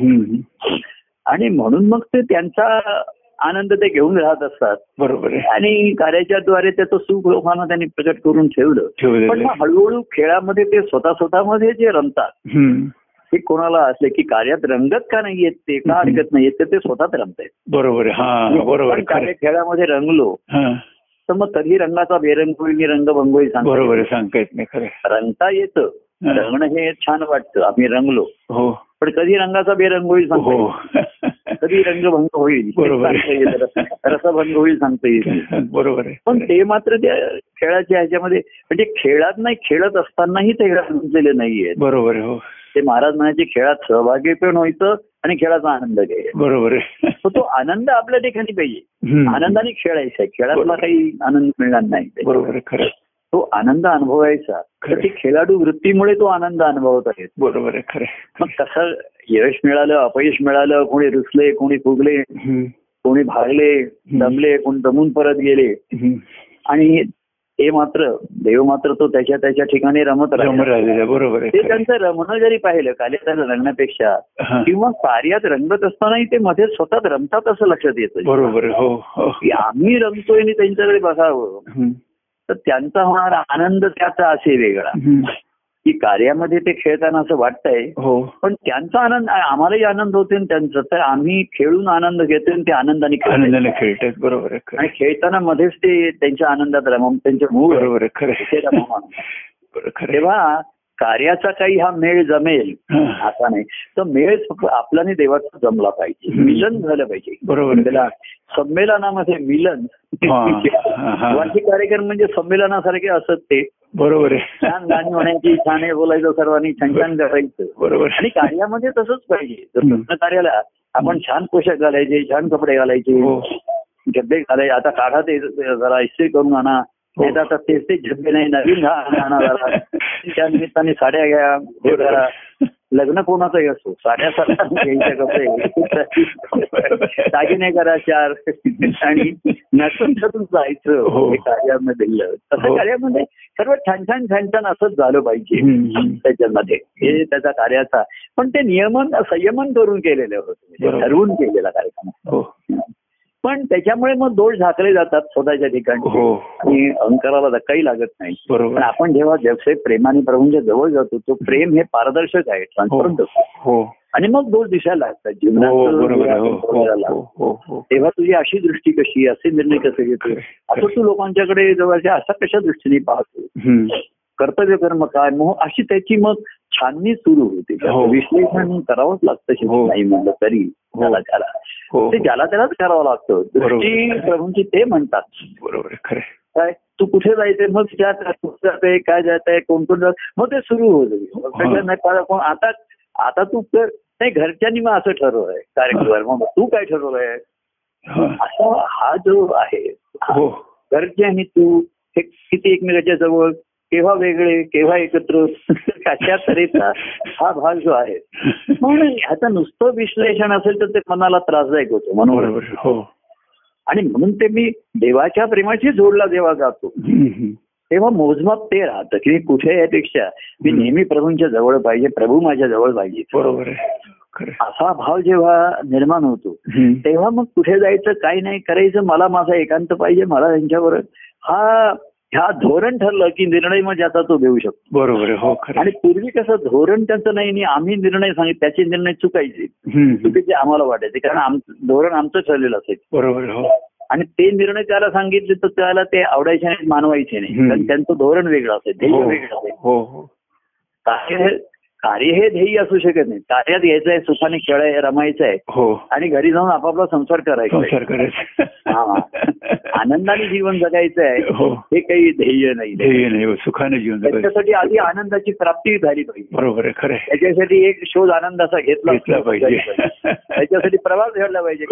Speaker 1: आणि म्हणून मग ते त्यांचा आनंद ते घेऊन राहत असतात.
Speaker 2: बरोबर
Speaker 1: आणि कार्याच्या द्वारे त्याचं सुख लोकांना त्यांनी प्रकट करून ठेवलं. पण. हळूहळू खेळामध्ये ते स्वतः स्वतःमध्ये जे रमतात ते कोणाला असले की कार्यात रंगत का नाही येत ते का. अडकत नाही तर ते स्वतःच रमतायत.
Speaker 2: बरोबर आहे. हा बरोबर.
Speaker 1: खेळामध्ये रंगलो
Speaker 2: हा.
Speaker 1: तर मग कधी रंगाचा बेरंग होईल आणि रंगभंग होईल सांगता
Speaker 2: बरोबर
Speaker 1: येत
Speaker 2: सांगता येत नाही. खरं.
Speaker 1: रंगता येतं.
Speaker 2: हा.
Speaker 1: रंगणं हे छान वाटतं. आम्ही रंगलो.
Speaker 2: हो.
Speaker 1: पण कधी रंगाचा बेरंग होईल सांगता
Speaker 2: हो.
Speaker 1: येत. कधी रंगभंग होईल येत. रसभंग होईल सांगता येत नाही.
Speaker 2: बरोबर आहे.
Speaker 1: पण ते मात्र त्या खेळाच्या ह्याच्यामध्ये म्हणजे खेळात नाही खेळत असतानाही ते रंगलेले नाहीये
Speaker 2: बरोबर हो.
Speaker 1: ते महाराज म्हणायचे खेळात सहभागी पण व्हायचं आणि खेळाचा आनंद घ्यायचा
Speaker 2: बरोबर आहे
Speaker 1: तो आनंद आपल्या ठिकाणी पाहिजे. आनंदाने खेळायचा आहे खेळातला. काही आनंद मिळणार नाही
Speaker 2: बरोबर खरं.
Speaker 1: तो आनंद अनुभवायचा तर
Speaker 2: खरं.
Speaker 1: ती खेळाडू वृत्तीमुळे तो आनंद अनुभवत आहे
Speaker 2: बरोबर आहे खरं.
Speaker 1: मग कसं यश मिळालं अपयश मिळालं कोणी रुसले कोणी फुगले. कोणी भागले दमले कोणी दमून परत गेले. आणि ते मात्र देव मात्र तो त्याच्या त्याच्या ठिकाणी रमत.
Speaker 2: बरोबर
Speaker 1: ते. त्यांचं रमणं जरी पाहिलं कार्यात रंगण्यापेक्षा. किंवा कार्यात रंगत असतानाही ते मध्ये स्वतःच रमतात असं लक्षात येतं
Speaker 2: बरोबर हो हो
Speaker 1: की आम्ही रमतोय आणि त्यांच्याकडे बघावं. तर त्यांचा होणारा आनंद त्याचा असे वेगळा. की कार्यामध्ये ते खेळताना असं वाटतंय.
Speaker 2: हो.
Speaker 1: पण त्यांचा आनंद आम्हालाही आनंद होते त्यांचा तर आम्ही खेळून आनंद घेतोय आणि ते आनंदाने.
Speaker 2: आनंदाने खेळतात बरोबर आहे
Speaker 1: आणि खेळताना मध्येच ते त्यांच्या आनंदात रमून त्यांचे मूळ
Speaker 2: बरोबर.
Speaker 1: तेव्हा कार्याचा काही हा मेळ जमेल. असा नाही. तर मेळ फक्त आपला आणि देवाचा जमला पाहिजे. मिलन झालं पाहिजे.
Speaker 2: बरोबर.
Speaker 1: त्याला संमेलनामध्ये मिलन. वार्षिक कार्यक्रम म्हणजे संमेलनासारखे असत ते.
Speaker 2: बरोबर आहे.
Speaker 1: छान गाणी म्हणायची छान हे बोलायचं सर्वांनी छान छान करायचं.
Speaker 2: बरोबर.
Speaker 1: आणि कार्यामध्ये तसंच पाहिजे. कार्याला आपण छान पोशाख घालायचे छान कपडे घालायचे
Speaker 2: हो.
Speaker 1: झब्बे घालायचे आता काढा ते जरा इस्त्री करून आणा. नाही तर आता तेच ते झब्बे नाही नवीन त्या निमित्ताने साड्या घ्या. हे करा. लग्न कोणाचंही असो? साड्या साड्या कपडे. दागिने करा चार. आणि नसून छतून जायचं
Speaker 2: हो.
Speaker 1: कार्यामध्ये. तसं
Speaker 2: हो.
Speaker 1: कार्यामध्ये सर्व छान छान छान छान असंच झालं पाहिजे. त्याच्यामध्ये. हे त्याचा कार्याचा. पण ते नियमन संयमन करून केलेलं होतं. ठरवून केलेला कार्यक्रम.
Speaker 2: हो.
Speaker 1: पण त्याच्यामुळे मग दोष झाकले जातात स्वतःच्या ठिकाणी.
Speaker 2: हो.
Speaker 1: आणि अहंकाराला धक्काही लागत नाही. पण आपण जेव्हा व्यवसाय प्रेमाने प्रभूंच्या जवळ जातो तो प्रेम हे पारदर्शक आहे
Speaker 2: हो.
Speaker 1: ट्रान्सपरंट असतो.
Speaker 2: हो.
Speaker 1: आणि मग दोष दिसायला लागतात.
Speaker 2: हो. हो
Speaker 1: जीवनात
Speaker 2: हो हो हो हो.
Speaker 1: तेव्हा तुझी अशी दृष्टी कशी असे निर्णय कसे घेतो असं तू लोकांच्याकडे जवळच्या असा कशा दृष्टीने पाहतो. कर्तव्य कर्म काय? मग अशी त्याची मग छाननी सुरू होते.
Speaker 2: हो.
Speaker 1: विश्लेषण करावंच लागतं
Speaker 2: हो.
Speaker 1: नाही म्हणलं तरी.
Speaker 2: हो.
Speaker 1: त्याला त्याला
Speaker 2: हो
Speaker 1: ते ज्याला त्यालाच करावं लागतं. दृष्टी प्रभूंची ते म्हणतात.
Speaker 2: बरोबर खरं.
Speaker 1: काय? तू कुठे जायचंय? मग जाते काय जात आहे कोण कोण जात? मग ते सुरू होतं आता आता तू कर नाही घरच्यांनी मग असं ठरवलंय कार्यक्रम मग तू काय ठरवलंय
Speaker 2: हा.
Speaker 1: असा हा जो आहे
Speaker 2: हो.
Speaker 1: घरचे आणि तू हे किती एकमेकाच्या जवळ केव्हा वेगळे केव्हा एकत्र? कशा तऱ्हेचा हा भाग जो आहे म्हणून ह्याचं नुसतं विश्लेषण असेल तर ते मनाला त्रासदायक होतं म्हणून.
Speaker 2: हो
Speaker 1: आणि म्हणून ते मी देवाच्या प्रेमाशी जोडला जेव्हा जातो. तेव्हा मोजमाप ते राहतं की कुठे यापेक्षा मी. नेहमी प्रभूंच्या जवळ पाहिजे प्रभू माझ्या जवळ पाहिजे
Speaker 2: बरोबर.
Speaker 1: असा भाव जेव्हा निर्माण होतो. तेव्हा मग कुठे जायचं काय नाही करायचं मला माझा एकांत पाहिजे मला त्यांच्यावर हा ह्या धोरण ठरलं की निर्णय मग ज्याचा तो घेऊ शकतो
Speaker 2: बरोबर हो
Speaker 1: आणि. पूर्वी कसं धोरण त्यांचं नाही आणि आम्ही निर्णय सांगित त्याचे निर्णय चुकायचे. चुकीचे आम्हाला वाटायचे कारण आमचं धोरण आमचं ठरलेलं असायचं
Speaker 2: बरोबर. हो
Speaker 1: आणि ते निर्णय त्याला सांगितले तर त्याला ते आवडायचे नाही मानवायचे नाही. कारण त्यांचं धोरण वेगळं असेल ध्येय
Speaker 2: हो
Speaker 1: वेगळं असेल कार्य हे ध्येय असू शकत नाही. कार्यात यायचंय सुखाने खेळाय रमायचंय.
Speaker 2: हो.
Speaker 1: आणि घरी जाऊन आपापला संसार करायचा
Speaker 2: संसार करायचा.
Speaker 1: आनंदाने जीवन जगायचं आहे
Speaker 2: हो.
Speaker 1: हे काही ध्येय नाही.
Speaker 2: ध्येय नाही हो, सुखाने जीवन.
Speaker 1: त्याच्यासाठी आधी आनंदाची प्राप्ती झाली पाहिजे.
Speaker 2: बरोबर आहे खरं आहे.
Speaker 1: त्याच्यासाठी एक शोध आनंदाचा घेतला
Speaker 2: पाहिजे.
Speaker 1: त्याच्यासाठी प्रवास घडला पाहिजे.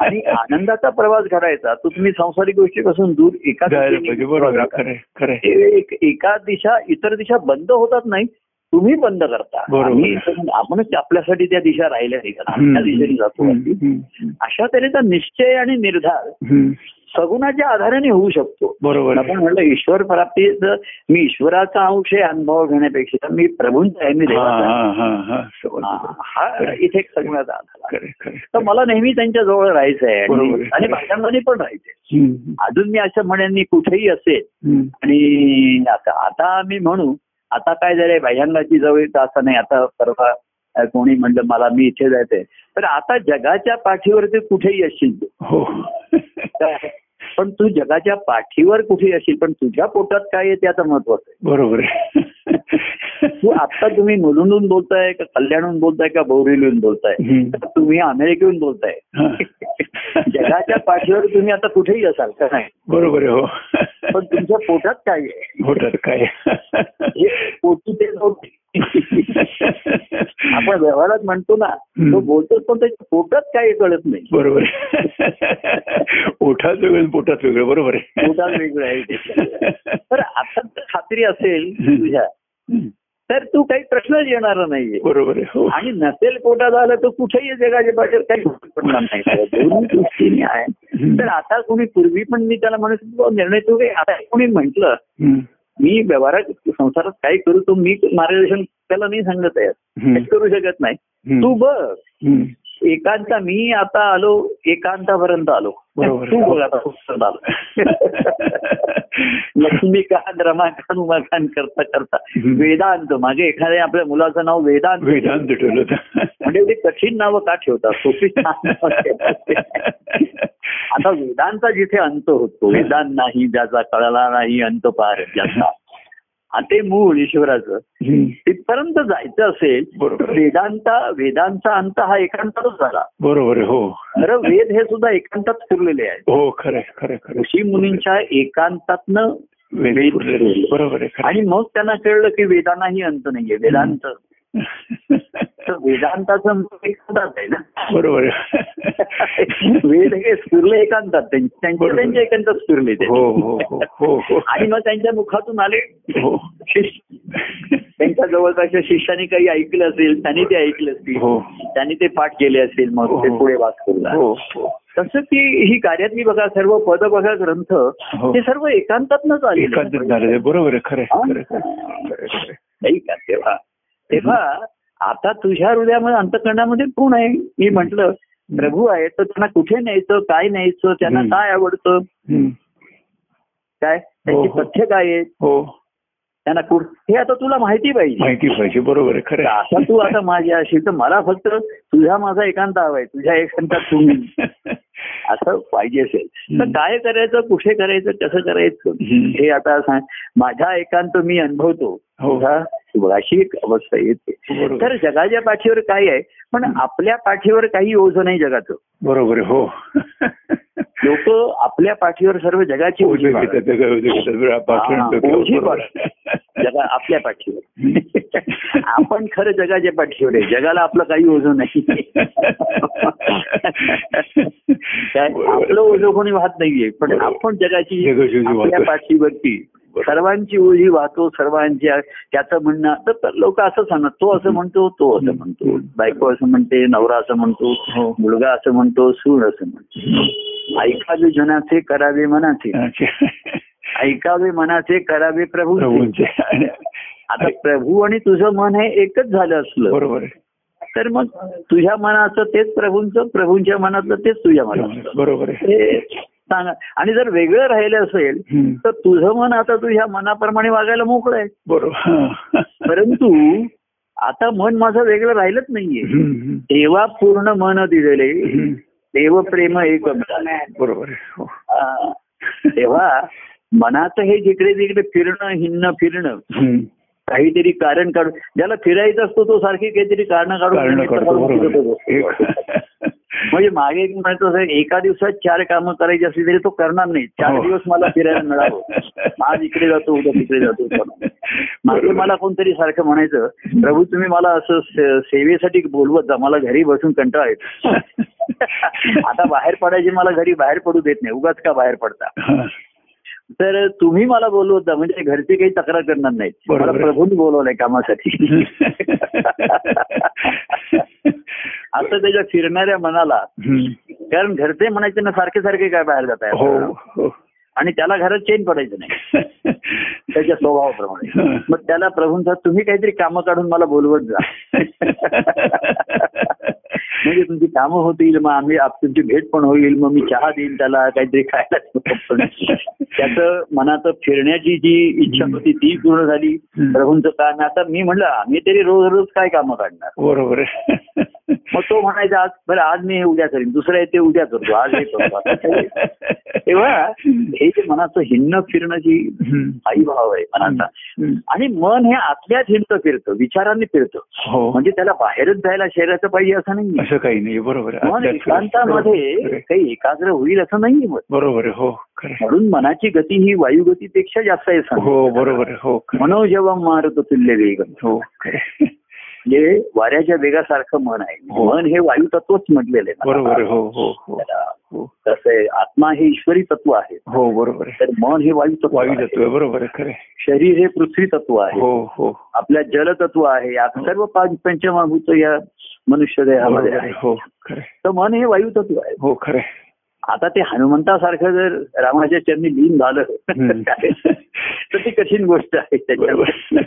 Speaker 1: आणि आनंदाचा प्रवास घडायचा तो तुम्ही संसारिक गोष्टीपासून दूर
Speaker 2: आहे, आहे, आहे.
Speaker 1: एक एका दिशा इतर दिशा बंद होतात नाही तुम्ही बंद करता. आम्ही आपणच आपल्यासाठी त्या दिशा राहिल्या नाही. आम्ही त्या दिशेने जातो अशा तऱ्हेचा निश्चय आणि निर्धार. सगुणाच्या आधाराने होऊ शकतो
Speaker 2: बरोबर.
Speaker 1: आपण म्हणलं ईश्वर प्राप्तीचं मी ईश्वराचा अंश अनुभव घेण्यापेक्षा मी प्रभूंचा आहे मी
Speaker 2: हा
Speaker 1: देवाचा.
Speaker 2: हा हा हा.
Speaker 1: हा, हा इथे एक सगुणाचा आधार. तर मला नेहमी त्यांच्या जवळ राहायचं आहे आणि बायकांमध्ये पण राहायचंय अजून मी असं म्हणेन मी कुठेही असेल. आणि आता आता मी म्हणू आता काय झालंय बाह्यांगाची जवळ असं नाही आता परवा कोणी म्हणलं मला मी इथे जायचंय तर आता जगाच्या पाठीवरती कुठेही असशील
Speaker 2: हो?
Speaker 1: पण तू जगाच्या पाठीवर कुठे असशील पण तुझ्या पोटात काय आहे त्याचं महत्वाचं आहे.
Speaker 2: बरोबर आहे.
Speaker 1: तू आता तुम्ही मुलुंडून बोलताय का कल्याणहून बोलताय का बोरीवलीहून बोलताय? तुम्ही अमेरिकेहून बोलताय. जगाच्या पाठीवर तुम्ही आता कुठेही असाल का नाही?
Speaker 2: बरोबर आहे हो.
Speaker 1: पण तुमच्या पोटात काय आहे?
Speaker 2: होतात काय
Speaker 1: पोटी ते नव्हते. आपण व्यवहारात म्हणतो ना. तो बोलतो पण त्याच्या पोटात काय कळत नाही
Speaker 2: बरोबर. ओठात वेगळं पोटात वेगळं बरोबर आहे
Speaker 1: पोटात वेगळं आहे. तर आता खात्री असेल तुझ्या. तर तू काही प्रश्नच येणार नाहीये
Speaker 2: बरोबर आहे हो
Speaker 1: आणि नसेल पोटात आलं तर कुठेही जगाच्या पाठीवर काही पडणार नाही दोन्ही दृष्टीने आहे तर आता कोणी पूर्वी पण मी त्याला म्हणत होतो, "बुवा, निर्णय तू काही आता कोणी म्हटलं. मी व्यवहारात संसारात काय करू तो मी मार्गदर्शन त्याला नाही सांगत आहे करू शकत नाही. तू बघ. एकांता मी आता आलो एकांतापर्यंत आलो
Speaker 2: बरोबर.
Speaker 1: तू बघ आता पुस्तकात आलो लक्ष्मी अंबिका रमाकांत उमाकांत करता करता. वेदांत मागे एखाद्या आपल्या मुलाचं नाव वेदांत
Speaker 2: वेदांत ठेवलं.
Speaker 1: म्हणजे ते कठीण नावं का ठेवतात सोपी. आता वेदांचा जिथे अंत होतो वेदांत नाही ज्याचा कळला नाही अंत पार ज्याचा. हा ते मूळ ईश्वराचं. तिथपर्यंत जायचं असेल वेदांता वेदांचा अंत हा एकांतातच झाला.
Speaker 2: बरोबर हो.
Speaker 1: खरं वेद हे सुद्धा एकांतात फिरलेले आहेत.
Speaker 2: हो खरंय खरं
Speaker 1: ऋषी मुनींच्या एकांतातनं
Speaker 2: पुरलेले. बरोबर खरं
Speaker 1: आणि मग त्यांना कळलं की वेदांनाही अंत नाहीये वेदांत. तर वेदांताचं मूळ एकांतात आहे ना.
Speaker 2: बरोबर.
Speaker 1: वेद हे स्फुरले एकांतात त्यां- त्यांचे. त्यांच्या एकांतात स्फुरले ते.
Speaker 2: हो हो हो हो हो.
Speaker 1: आणि मग त्यांच्या मुखातून आले
Speaker 2: हो.
Speaker 1: शिष्य. त्यांच्या जवळपासच्या शिष्याने काही ऐकलं असेल त्यांनी ते ऐकलं असतील
Speaker 2: हो.
Speaker 1: त्यांनी ते पाठ केले असेल मग ते. पुढे वाच करला
Speaker 2: हो हो.
Speaker 1: तसं की ही कार्यातली बघा सर्व पद बघा ग्रंथ
Speaker 2: हो.
Speaker 1: ते सर्व एकांतातनच आले
Speaker 2: एकांत झालेलं आहे. बरोबर आहे. खरं.
Speaker 1: नाही का तेव्हा तेव्हा आता तुझ्या हृदयामध्ये अंतकरणामध्ये कोण आहे मी म्हंटल प्रभू आहे तर त्यांना कुठे न्यायचं काय न्यायचं त्यांना. काय आवडतं. काय त्यांची
Speaker 2: हो.
Speaker 1: तथ्य काय आहेत
Speaker 2: हो
Speaker 1: त्यांना कुठ हे आता तुला माहिती पाहिजे.
Speaker 2: माहिती पाहिजे बरोबर आहे खरं आहे.
Speaker 1: आता तू आता माझ्या अशी तर मला फक्त तुझा माझा एकांत हवाय तुझ्या एकांतात तुम्ही. असं पाहिजे असेल. तर. काय करायचं कुठे करायचं कसं करायचं. हे आता सांग. माझा एकांत मी अनुभवतो.
Speaker 2: हो.
Speaker 1: अशी एक अवस्था येते. तर जगाच्या पाठीवर काय आहे पण आपल्या पाठीवर काही ओझ नाही जगाचं.
Speaker 2: बरोबर आहे हो.
Speaker 1: लोक आपल्या पाठीवर सर्व जगाची ओझी जगा आपल्या पाठीवर आपण खरं जगाच्या पाठीवर आहे जगाला आपलं काही ओझं नाही. आपलं ओझं कोणी वाहत नाहीये पण. आपण जगाची आपल्या. पाठीवरती. सर्वांची ओझी वाहतो सर्वांच्या त्याचं म्हणणं तर लोक असं सांगतात तो असं म्हणतो तो असं म्हणतो बायको असं म्हणते नवरा असं म्हणतो
Speaker 2: हो.
Speaker 1: मुलगा असं म्हणतो सून असं म्हणतो ऐकावे जनाचे करावे मनाचे. ऐकावे मनाचे करावे प्रभू
Speaker 2: प्रभूंचे.
Speaker 1: आता प्रभू आणि तुझं मन हे एकच झालं असलं
Speaker 2: बरोबर
Speaker 1: तर मग तुझ्या मनाचं तेच प्रभूंचं प्रभूंच्या मनातलं तेच तुझ्या मनातलं
Speaker 2: बरोबर
Speaker 1: सांगा. आणि जर वेगळं राहिलं असेल. तर तुझं मन आता तुझ्या मनाप्रमाणे वागायला मोकळं आहे.
Speaker 2: बरोबर.
Speaker 1: परंतु आता मन माझं वेगळं राहिलंच नाहीये. देवा पूर्ण मन दिलेले. देव प्रेम एक
Speaker 2: बरोबर हो.
Speaker 1: तेव्हा मनाचं हे जिकडे तिकडे फिरणं हिंडणं फिरणं. काहीतरी कारण काढून ज्याला फिरायचं असतो तो सारखी काहीतरी कारण काढून म्हणजे मागे एक म्हणतो असं, एका दिवसात चार कामं करायची असली तरी तो करणार नाही. चार
Speaker 2: हो.
Speaker 1: दिवस मला फिरायला मिळावं. आज इकडे जातो उद्या तिकडे जातो. मागे. मला कोणतरी सारखं म्हणायचं प्रभू तुम्ही मला असं सेवेसाठी बोलवत जा मला घरी बसून कंटाळा येतो. आता बाहेर पडायची मला घरी बाहेर पडू देत नाही. उगाच का बाहेर पडता. तर तुम्ही मला बोलवत जा म्हणजे घरचे काही तक्रार करणार
Speaker 2: बरोबर.
Speaker 1: मला प्रभूंनी बोलवलंय कामासाठी. असं त्याच्या फिरणाऱ्या मनाला. कारण घरचे म्हणायचे ना सारखे सारखे काय बाहेर जात
Speaker 2: हो
Speaker 1: आहे
Speaker 2: हो
Speaker 1: आणि त्याला घरात चेंज पडायचं नाही. त्याच्या स्वभावाप्रमाणे. मग त्याला प्रभूंचा तुम्ही काहीतरी कामं काढून मला बोलवत जा. म्हणजे तुमची कामं होतील मग आम्ही तुमची भेट पण होईल मग मी चहा देईन त्याला काहीतरी खायला. त्याचं मनाचं फिरण्याची जी इच्छा होती ती पूर्ण झाली. प्रभूंचं काम आता मी म्हणलं आम्ही तरी रोज रोज काय कामं काढणार?
Speaker 2: बरोबर
Speaker 1: मग तो म्हणायचा आज बरं आज मी हे उद्या करीन दुसरं आहे ते उद्या करतो आज हे करतो? तेव्हा हे जे मनाचं हिंडणं फिरणं जी. आई भाव आहे मनाचा. आणि मन हे आतल्यात हिंडतं फिरतं विचारांनी फिरतं
Speaker 2: हो
Speaker 1: म्हणजे त्याला बाहेरच जायला शरीराचं पाहिजे असं नाही
Speaker 2: असं काही नाही बरोबर.
Speaker 1: मन एकांतामध्ये. काही एकाग्र होईल असं मन.
Speaker 2: बरोबर हो.
Speaker 1: म्हणून मनाची गती ही वायुगतीपेक्षा जास्त आहे.
Speaker 2: हो बरोबर हो खरं आहे.
Speaker 1: मनो जेव्हा मारत तुल्य वेग
Speaker 2: हो.
Speaker 1: म्हणजे वाऱ्याच्या वेगासारखं मन आहे.
Speaker 2: हो.
Speaker 1: मन हे वायू तत्वच म्हटलेलं आहे
Speaker 2: बरोबर आहे. हो हो
Speaker 1: आहे आत्मा हे ईश्वरी तत्व आहे.
Speaker 2: हो बरोबर
Speaker 1: तर मन हे वायू तत्व
Speaker 2: वायू. तत्व आहे, बरोबर आहे. खरं.
Speaker 1: शरीर हे पृथ्वी तत्व आहे.
Speaker 2: हो हो.
Speaker 1: आपल्या जलतत्व आहे. सर्व पाच पंचमभूत या मनुष्य देहामध्ये
Speaker 2: आहे. हो.
Speaker 1: तर मन हे वायू तत्व आहे.
Speaker 2: हो खरं.
Speaker 1: आता ते हनुमंतासारखं जर रामाच्या चरणी लीन झालं. तर ती कठीण गोष्ट आहे त्याच्यावर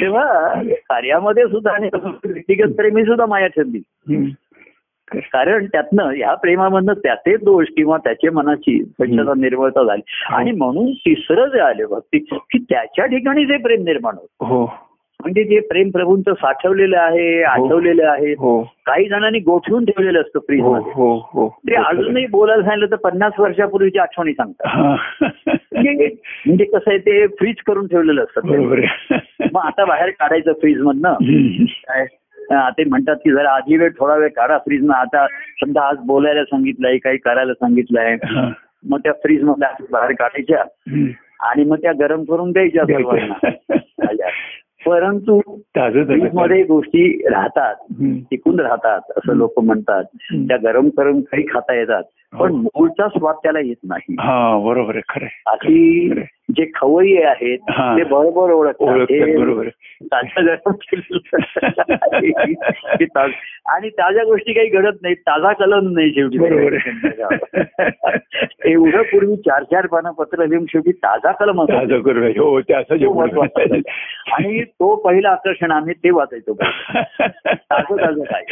Speaker 1: तेव्हा कार्यामध्ये सुद्धा आणि व्यक्तिगत प्रेमी सुद्धा माया ठरली. कारण त्यातनं ह्या प्रेमामधनं त्याचे दोष किंवा त्याच्या मनाची स्वच्छता निर्मळता झाली.
Speaker 2: हो.
Speaker 1: आणि म्हणून तिसरं जे आले भक्ती की त्याच्या ठिकाणी जे प्रेम निर्माण होत.
Speaker 2: हो.
Speaker 1: म्हणजे जे प्रेम प्रभूंचं साठवलेलं आहे आठवलेलं आहे
Speaker 2: हो.
Speaker 1: काही जणांनी गोठवून ठेवलेलं असतं फ्रीज
Speaker 2: हो
Speaker 1: मध्ये
Speaker 2: हो हो.
Speaker 1: ते अजूनही बोलायला सांगितलं तर पन्नास वर्षापूर्वीची आठवणी सांगतात.
Speaker 2: हा.
Speaker 1: म्हणजे म्हणजे कसं आहे ते फ्रीज करून ठेवलेलं असतं. मग आता बाहेर काढायचं फ्रीज मधनं. काय? ते म्हणतात की जरा आधी वेळ थोडा वेळ काढा फ्रीज न आता समजा आज बोलायला सांगितलंय काही करायला सांगितलंय
Speaker 2: हा.
Speaker 1: मग त्या फ्रीज मधल्या बाहेर काढायच्या. आणि मग त्या गरम करून द्यायच्या सर्वांना. परंतु मध्ये गोष्टी राहतात. टिकून राहतात असं लोक म्हणतात. त्या गरम करून काही खाता येतात पण
Speaker 2: हो.
Speaker 1: मूळचा स्वाद त्याला येत नाही
Speaker 2: हा बरोबर आहे.
Speaker 1: अशी. जे खवय्ये आहेत. ते बरोबर ओळखतात. आणि ताज्या गोष्टी काही घडत नाहीत. ताजा कलम नाही शेवटी.
Speaker 2: बरोबर.
Speaker 1: एवढं पूर्वी चार चार पानं पत्र लिहून शेवटी ताजा कलम
Speaker 2: हो.
Speaker 1: आणि तो पहिला आकर्षण आम्ही ते वाचायचो. ताजं ताजं काय?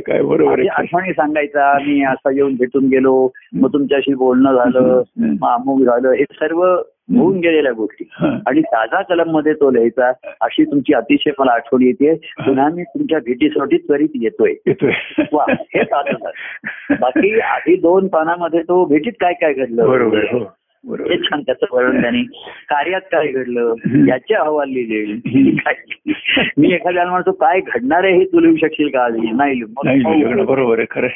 Speaker 2: काय? बरोबर
Speaker 1: आठवणी सांगायचा. मी असं येऊन भेटून गेलो. मग तुमच्याशी बोलणं झालं. मग अमुक झालं. हे सर्व होऊन गेलेल्या गोष्टी.
Speaker 2: हा.
Speaker 1: आणि ताजा कलममध्ये तो लिहायचा अशी तुमची अतिशय मला आठवण येते. पुन्हा मी तुमच्या भेटीसाठी त्वरित येतोय. वा हे ताजं झालं. बाकी आधी दोन पानामध्ये तो भेटीत काय काय घडलं?
Speaker 2: बरोबर हो
Speaker 1: हे छान त्याचं वर्णन त्यांनी. कार्यात काय घडलं. याचे अहवाल लिहिले. मी एखाद्याला म्हणतो काय घडणार आहे हे तू लिहू शकशील का आधी? नाही.
Speaker 2: लिहिलं, बरोबर आहे खरं.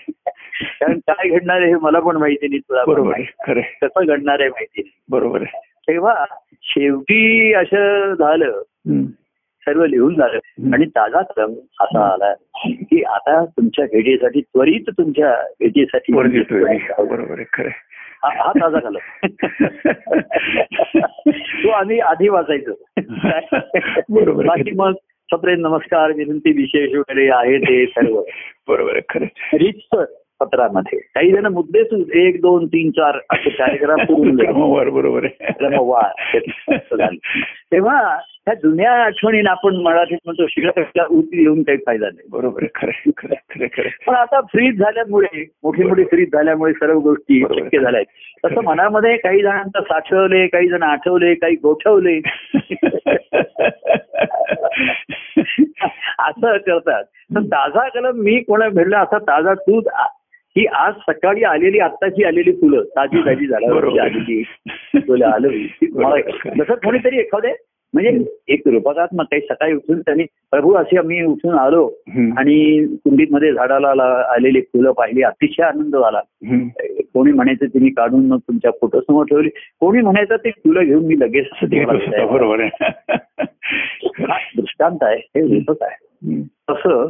Speaker 1: कारण काय घडणार आहे हे मला पण माहिती नाही तुला
Speaker 2: बरोबर. खरं.
Speaker 1: कसं घडणार आहे माहिती नाही.
Speaker 2: बरोबर आहे.
Speaker 1: तेव्हा शेवटी असं झालं. सर्व लिहून झालं. आणि ताजा क्रम असा आला की आता तुमच्या भेटीसाठी त्वरित तुमच्या भेटीसाठी
Speaker 2: आहे.
Speaker 1: हा ताजा झाला तो आम्ही आधी वाचायचो. बाकी मग सप्रेम नमस्कार विनंती विशेष वगैरे आहे ते सर्व
Speaker 2: बरोबर खरं आहे.
Speaker 1: रितसर पत्रामध्ये काही जण मुद्दे एक दोन तीन चार असे लिहितात.
Speaker 2: क्रमवार बरोबर.
Speaker 1: तेव्हा ह्या जुन्या आठवणीला आपण मराठीत म्हणतो शिकल्या उती येऊन काही फायदा नाही
Speaker 2: बरोबर.
Speaker 1: पण आता फ्रीज झाल्यामुळे मोठी मोठी फ्रीज झाल्यामुळे सर्व गोष्टी. शक्य झाल्या आहेत तसं मनामध्ये काही जणांचं साठवले काही जण आठवले काही गोठवले असं करतात तर ताजा कलम मी कोणा भेटला असा ताजा तू ही आज सकाळी आलेली आत्ताची आलेली फुलं ताजी ताजी
Speaker 2: बरोबर.
Speaker 1: झाल्यावरची आलेली फुलं आलेली जसं कोणीतरी एखादे म्हणजे एक रूपकात मग काही सकाळी उठून त्यांनी प्रभू असे आम्ही उठून आलो. आणि कुंडीमध्ये झाडाला ला- आलेली फुलं पाहिली अतिशय आनंद झाला. कोणी म्हणायचं तुम्ही काढून मग तुमच्या फोटो समोर ठेवली कोणी म्हणायचं ते फुलं घेऊन मी लगेच.
Speaker 2: बरोबर आहे
Speaker 1: दृष्टांत आहे हे रूपक आहे. तसं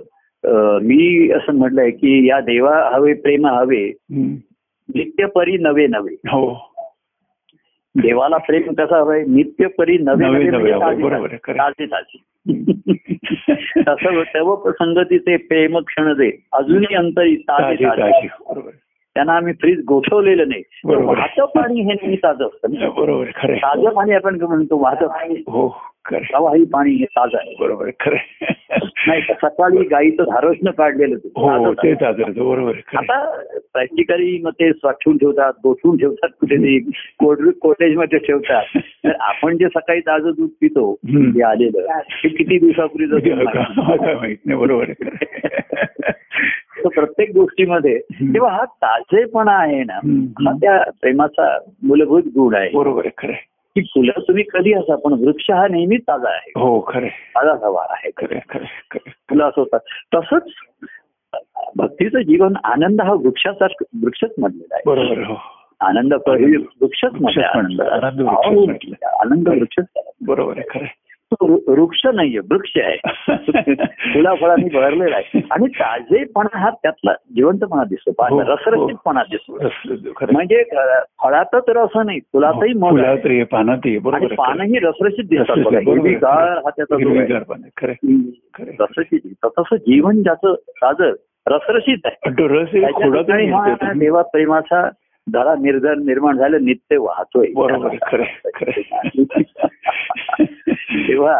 Speaker 1: मी असं म्हटलंय की या देवा हवे प्रेम हवे. नित्य परी नवे नवे.
Speaker 2: हो.
Speaker 1: देवाला प्रेम कसं हवंय नित्य परी नवे
Speaker 2: नवे
Speaker 1: नवे म्हणजे
Speaker 2: हवे,
Speaker 1: ताजी. ताजी ताजी तसं तेव्हा संगतीचे प्रेम क्षण दे अजूनही अंतरी ताजे
Speaker 2: ताजी
Speaker 1: ताजे
Speaker 2: ताजी बरोबर
Speaker 1: त्यांना आम्ही फ्रीज गोठवलेलं नाही. वाहतं पाणी हे नेहमी ताजं असतं. ताजं पाणी आपण म्हणतो वाहतं पाणी
Speaker 2: हो.
Speaker 1: प्रवाही पाणी हे ताजं आहे
Speaker 2: बरोबर खरं.
Speaker 1: नाही सकाळी गाईचं धारोष्ण काढलेलं ते
Speaker 2: हो ते बरोबर.
Speaker 1: आता प्रॅक्टिकली मग ते साठवून ठेवतात गोठवून ठेवतात कुठेतरी कोल्ड कॉलेजमध्ये ठेवतात तर आपण जे सकाळी ताजं दूध पितो. जे आलेलं ते किती दिवसापूर्वी
Speaker 2: हलका- काय माहीत नाही बरोबर
Speaker 1: प्रत्येक गोष्टीमध्ये. तेव्हा हा ताजेपणा आहे ना. हा त्या प्रेमाचा मूलभूत गुण आहे
Speaker 2: बरोबर आहे खरं.
Speaker 1: की फुलं तुम्ही कधी असा पण वृक्ष हा नेहमीच ताजा आहे
Speaker 2: हो खरं.
Speaker 1: ताजा हवा आहे
Speaker 2: खरं खरं.
Speaker 1: फुलं असं होतात तसंच भक्तीचं जीवन आनंद हा वृक्षासारखं वृक्षच म्हटलेला आहे
Speaker 2: बरोबर हो
Speaker 1: आनंद हे वृक्षच. म्हटलं,
Speaker 2: आनंद वृक्षच.
Speaker 1: आनंद वृक्षच आहे.
Speaker 2: बरोबर आहे खरं.
Speaker 1: तो वृक्ष नाहीये वृक्ष आहे. फुला फळांनी भरलेला आहे. आणि ताजेपणा हा त्यातला जिवंतपणा दिसतो.
Speaker 2: हो, हो.
Speaker 1: रसरशीतपणा दिसतो. म्हणजे फळातच रस नाही फुलातही मग. पानही रसरशीत दिसतात हा त्याचा दिसतं. तसं जीवन ज्याचं ताजं रसरशीत आहे. देवा प्रेमाचा धडा निर्धार निर्माण झालं नित्य वाहतोय
Speaker 2: खरं खरं.
Speaker 1: तेव्हा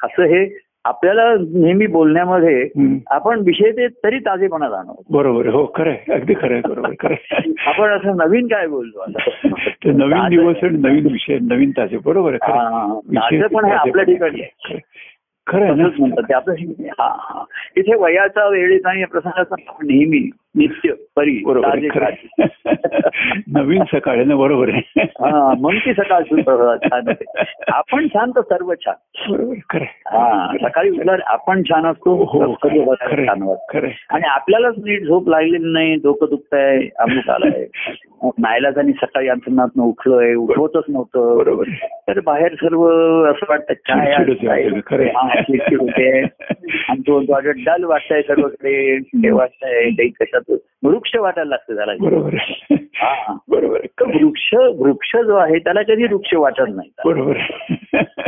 Speaker 1: असं हे आपल्याला नेहमी बोलण्यामध्ये. आपण विषय ते तरी ताजेपणा जाणवतो
Speaker 2: बरोबर. हो खरंय अगदी खरंय बरोबर खरंय
Speaker 1: आपण असं नवीन काय बोलतो आता
Speaker 2: नवीन दिवस नवीन विषय नवीन ताजे बरोबर खरं
Speaker 1: पण हे आपल्या ठिकाणी.
Speaker 2: खरं
Speaker 1: म्हणतात ते आपलं. इथे वयाचा वेळेचा आणि प्रसंगाचा आपण नेहमी नित्य परी
Speaker 2: आहे, आहे. नवीन सकाळ आहे ना बरोबर आहे
Speaker 1: हा मग ती सकाळ छान. आपण छान तर सर्व छान
Speaker 2: आहे.
Speaker 1: हा सकाळी उठल्यावर आपण छान असतो
Speaker 2: हो
Speaker 1: छान
Speaker 2: आहे, आहे.
Speaker 1: आणि आपल्यालाच नीट झोप लागलेली नाही डोकं दुखतंय अमुक आलाय नायलाजानी सकाळी अंतरनाथनं उठलोय उठवतच नव्हतं
Speaker 2: बरोबर आहे.
Speaker 1: तर बाहेर सर्व असं वाटतं काय
Speaker 2: आहे.
Speaker 1: हा, आणि डल वाटतंय सर्वकडे हे वाटतंय काही कशात वृक्ष वाटायला लागतं त्याला
Speaker 2: बरोबर.
Speaker 1: हा.
Speaker 2: बरोबर.
Speaker 1: वृक्ष वृक्ष जो आहे त्याला कधी वृक्ष वाटत नाही
Speaker 2: बरोबर.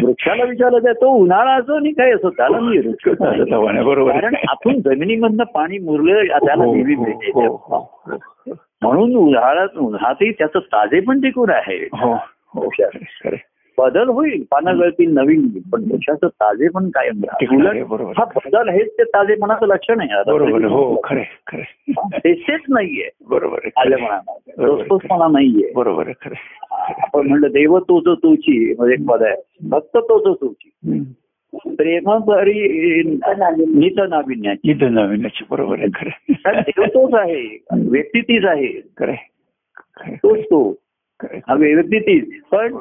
Speaker 1: वृक्षाला विचारलं तर तो उन्हाळा असो आणि काय असो त्याला मी वृक्ष
Speaker 2: बरोबर.
Speaker 1: कारण आपण जमिनीमधनं पाणी मुरलं त्याला
Speaker 2: हो,
Speaker 1: नेहमी मिळते
Speaker 2: हो, हो.
Speaker 1: म्हणून उन्हाळ्यात उन्हातही त्याचं ताजे पण टिकून आहे बदल होईल पानं गळतील नवीन. पण वृक्षाचं ताजे पण कायम. हा बदल हेच ते ताजेपणाचं लक्षण आहे. आता
Speaker 2: बरोबर आहे. हो खरे खरे
Speaker 1: तेच नाहीये.
Speaker 2: बरोबर आहे
Speaker 1: आलं
Speaker 2: खरं आहे.
Speaker 1: म्हणा रोजतोचपणा नाहीये.
Speaker 2: बरोबर आहे खरे
Speaker 1: आपण म्हणलं देव तोच तोची म्हणजे एक पद आहे. भक्त तोच. तोची प्रेम परी नित नाविन्याची
Speaker 2: इथं नवीनची बरोबर आहे. खरे
Speaker 1: देव तोच आहे. व्यक्ती तीच आहे.
Speaker 2: खरे
Speaker 1: तोच तो. हा व्यक्ती तीच. पण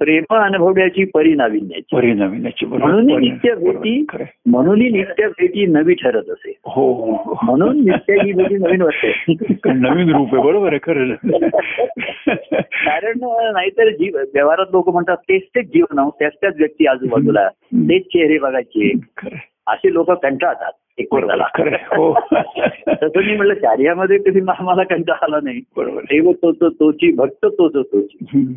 Speaker 1: प्रेम अनुभवण्याची परी नाविन्याची
Speaker 2: परी नवीनची
Speaker 1: म्हणून नित्य भेटी म्हणून नित्य भेटी नवी ठरत असे.
Speaker 2: हो हो, हो.
Speaker 1: म्हणून नित्य ही भेटी नवीन वाटते.
Speaker 2: नवीन रूप आहे बरोबर आहे खरं
Speaker 1: कारण नाहीतर जीव व्यवहारात लोक म्हणतात तेच तेच जीवन त्याच त्याच व्यक्ती आजूबाजूला. तेच चेहरे बघायचे. असे लोक कंटाळतात
Speaker 2: हो.
Speaker 1: तसं मी म्हटलं कार्यामध्ये कधी मला कंटाळा आला नाही.
Speaker 2: बरोबर.
Speaker 1: तोची भक्त तोच. तोची.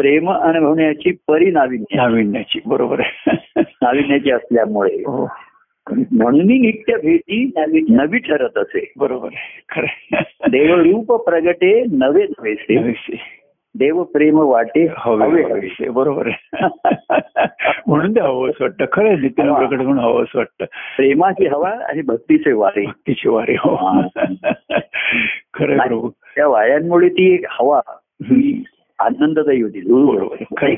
Speaker 1: प्रेम अनुभवण्याची परी नाविन्य.
Speaker 2: नाविन्याची. बरोबर
Speaker 1: नाविन्याची असल्यामुळे.
Speaker 2: हो.
Speaker 1: म्हणून नित्य भेटी नवी नवी ठरत असे.
Speaker 2: बरोबर खरं
Speaker 1: देवरूप प्रगटे नवे नवेसे. देव प्रेम वाटे
Speaker 2: हवे
Speaker 1: हवे
Speaker 2: हवेसे. बरोबर आहे. म्हणून ते हवं असं वाटतं. खरं आहे नितीन प्रकट म्हणून हवं असं वाटतं.
Speaker 1: प्रेमाची हवा आणि भक्तीचे वारे.
Speaker 2: भक्तीची वारी हो. खरं
Speaker 1: त्या वाऱ्यांमुळे ती एक हवा. आनंददायी होती
Speaker 2: बरोबर.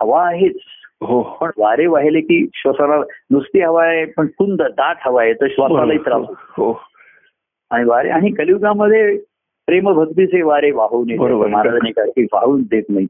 Speaker 1: हवा आहेच.
Speaker 2: हो.
Speaker 1: पण वारे वाहिले की श्वासाला नुसती हवा आहे पण कुंद दाट हवा आहे तर श्वासालाही त्रास.
Speaker 2: हो.
Speaker 1: आणि वारे आणि कलियुगामध्ये प्रेम भक्तीचे वारे वाहून. महाराजांनी काय की वाहून देत नाही.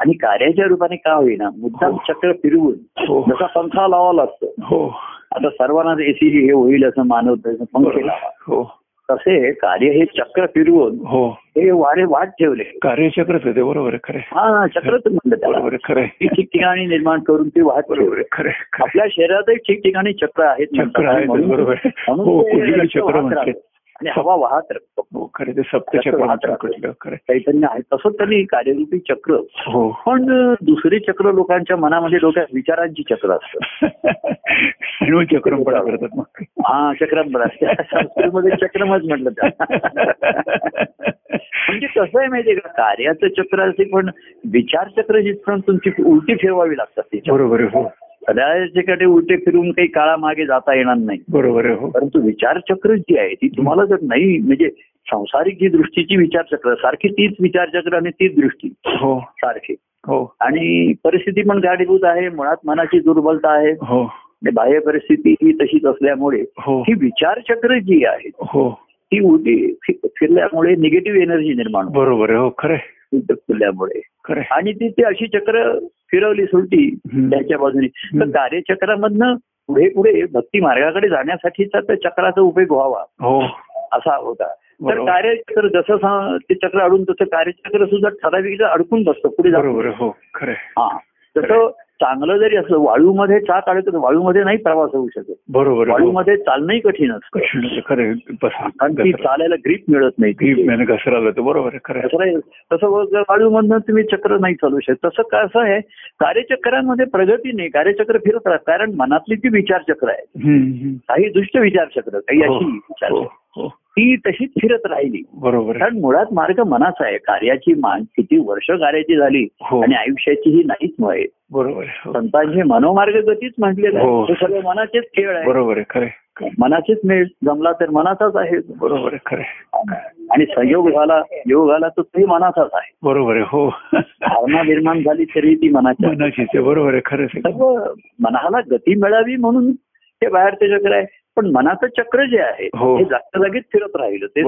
Speaker 1: आणि कार्याच्या रूपाने का होईना मुद्दाम
Speaker 2: हो.
Speaker 1: चक्र फिरवून
Speaker 2: हो.
Speaker 1: जसा पंखा लावा लागतो.
Speaker 2: हो.
Speaker 1: आता सर्वांनाच एसी हे होईल असं मानवत पंखे लावा. तसे कार्य हे चक्र फिरवून
Speaker 2: हो
Speaker 1: हे वारे वाट ठेवले
Speaker 2: कार्यचक्रच आहे ते बरोबर खरं.
Speaker 1: हा चक्रच म्हणलं त्याला
Speaker 2: बरोबर खरं
Speaker 1: ठिकठिकाणी निर्माण करून ती वाट
Speaker 2: बरोबर खरं.
Speaker 1: आपल्या शरीरातही ठिकठिकाणी चक्र आहेत
Speaker 2: चक्र. आहे बरोबर हो चक्र.
Speaker 1: आणि हवा वाहत राहतो.
Speaker 2: हो
Speaker 1: चक्र. चैतन्य आहे. तसं त्यांनी कार्यरूपी चक्र.
Speaker 2: हो.
Speaker 1: पण दुसरे चक्र लोकांच्या मनामध्ये डोक्यात विचारांची चक्र असतं.
Speaker 2: चक्रमपणा करतात मग.
Speaker 1: हा संस्कृतमध्ये चक्रमच म्हटलं त्या म्हणजे कसं आहे माहितीये का? कार्याचं चक्र असे पण विचार चक्र जिथपर्यंत तुमची उलटी फिरवावी लागतात
Speaker 2: बरोबर
Speaker 1: सदाच्याकडे उलटे फिरून काही काळा मागे जाता येणार नाही.
Speaker 2: बरोबर हो.
Speaker 1: परंतु विचारचक्र जी आहे ती तुम्हाला जर नाही म्हणजे संसारिक जी दृष्टीची विचारचक्र सारखी तीच विचारचक्र आणि तीच दृष्टी
Speaker 2: हो.
Speaker 1: सारखी.
Speaker 2: हो.
Speaker 1: आणि परिस्थिती पण गाडीभूत आहे मुळात मनाची दुर्बलता आहे.
Speaker 2: हो.
Speaker 1: आणि बाह्य परिस्थिती ही तशीच असल्यामुळे
Speaker 2: हो.
Speaker 1: ही विचारचक्र जी आहे
Speaker 2: हो.
Speaker 1: ती उलटी फिरल्यामुळे निगेटिव्ह एनर्जी निर्माण
Speaker 2: बरोबर आहे हो खरं
Speaker 1: फिरल्यामुळे. आणि ती ती अशी चक्र फिरवली सुलटी. त्याच्या बाजूने तर. कार्यचक्रामधनं पुढे पुढे भक्ती मार्गाकडे जाण्यासाठीचा त्या चक्राचा उपयोग व्हावा
Speaker 2: हो
Speaker 1: असा होता तर. कार्यचक्र जसं ते चक्र अडून तसं कार्यचक्र सुद्धा ठराविक अडकून बसतं पुढे जात
Speaker 2: हो खरं.
Speaker 1: हा तसं चांगलं जरी असलं वाळूमध्ये चाक अडकत वाळूमध्ये नाही प्रवास होऊ शकत.
Speaker 2: बरोबर.
Speaker 1: वाळूमध्ये चालणंही कठीण असतं.
Speaker 2: कठीण आहे. खरं.
Speaker 1: कारण ती चालायला ग्रीप मिळत नाही.
Speaker 2: ग्रीप घसराला तर बरोबर आहे खरं
Speaker 1: तसं वाळूमधनं तुम्ही चक्र नाही चालू शकत तसं कसं आहे कार्यचक्रांमध्ये प्रगती नाही. कार्यचक्र फिरत राहत कारण मनातली ती विचारचक्र आहे. काही दुष्ट विचारचक्र काही अशी
Speaker 2: हो,
Speaker 1: विचारचक्र.
Speaker 2: हो
Speaker 1: ती तशीच फिरत राहिली.
Speaker 2: बरोबर.
Speaker 1: कारण मुळात मार्ग मनाचा आहे. कार्याची मान किती वर्ष कार्याची झाली
Speaker 2: हो.
Speaker 1: आणि आयुष्याची ही नाहीच आहे
Speaker 2: बरोबर. हो.
Speaker 1: संतांची मनोमार्ग गतीच म्हटलेलं
Speaker 2: हो.
Speaker 1: आहे. हे. सगळं मनाचेच खेळ आहे.
Speaker 2: बरोबर आहे. खरे खरे.
Speaker 1: मनाचेच मेळ जमला तर मनाचाच आहे.
Speaker 2: बरोबर आहे. खरे
Speaker 1: आणि संयोग झाला योग झाला तर तोही मनाचाच आहे.
Speaker 2: बरोबर आहे. हो.
Speaker 1: भावना निर्माण झाली तरी ती मनाची.
Speaker 2: मनाचीच बरोबर आहे. आहे.
Speaker 1: सर्व मनाला गती मिळावी म्हणून ते चक्र आहे पण मनाचं चक्र जे आहे
Speaker 2: हो.
Speaker 1: हे जागच्या जागीच फिरत राहिलं ते.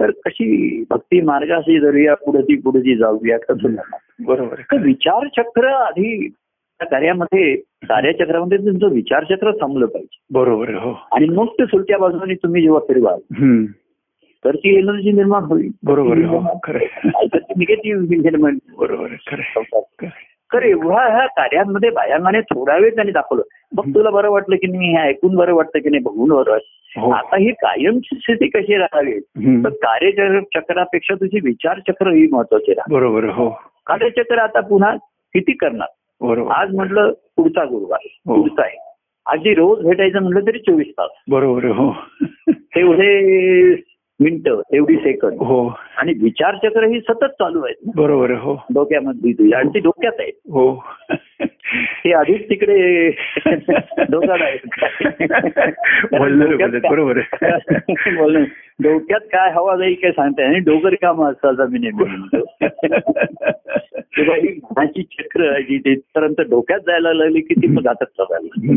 Speaker 1: तर कशी भक्ती मार्गाशी जरूया पुढे ती पुढे ती जाऊया कसं?
Speaker 2: बरोबर
Speaker 1: विचार चक्र आधी त्या कार्यामध्ये कार्यचक्रामध्ये तुमचं विचार चक्र थांबलं पाहिजे
Speaker 2: बरोबर हो
Speaker 1: आणि मग ते सुलट्या बाजूने तुम्ही जेव्हा फिरवाल. तर ती एनर्जी निर्माण होईल
Speaker 2: बरोबर हो.
Speaker 1: निगेटिव्ह निर्माण
Speaker 2: बरोबर
Speaker 1: तर एवढा ह्या कार्यांमध्ये बायांगाने थोडा वेळ त्यांनी दाखवलं. मग तुला बरं वाटलं की नाही हे ऐकून बरं वाटतं की नाही बघून बरं वाटतं.
Speaker 2: हो.
Speaker 1: आता ही कायमची स्थिती कशी राहावी. तर कार्यचक्रापेक्षा तुझी विचारचक्र ही महत्वाची राहा
Speaker 2: बरोबर हो.
Speaker 1: कार्यचक्र आता पुन्हा किती करणार?
Speaker 2: बरोबर.
Speaker 1: आज म्हटलं पुढचा गुरुवार
Speaker 2: हो.
Speaker 1: पुढचा आहे. अगदी रोज भेटायचं म्हटलं तरी चोवीस तास.
Speaker 2: बरोबर हो.
Speaker 1: तेवढे मिनिटं तेवढी सेकंद
Speaker 2: हो.
Speaker 1: आणि विचारचक्र ही सतत चालू आहेत
Speaker 2: बरोबर हो.
Speaker 1: डोक्यामध्ये तुझ्या आणि ती डोक्यात आहे.
Speaker 2: हो.
Speaker 1: ते आधीच तिकडे डोक्यात आहे.
Speaker 2: बोलणार बोलत बरोबर.
Speaker 1: डोक्यात काय हवा जाईल काय सांगताय आणि डोकर काम असतं मी नेहमी ही चक्र जी तिथपर्यंत डोक्यात जायला लागली की ती मग हातात चालायला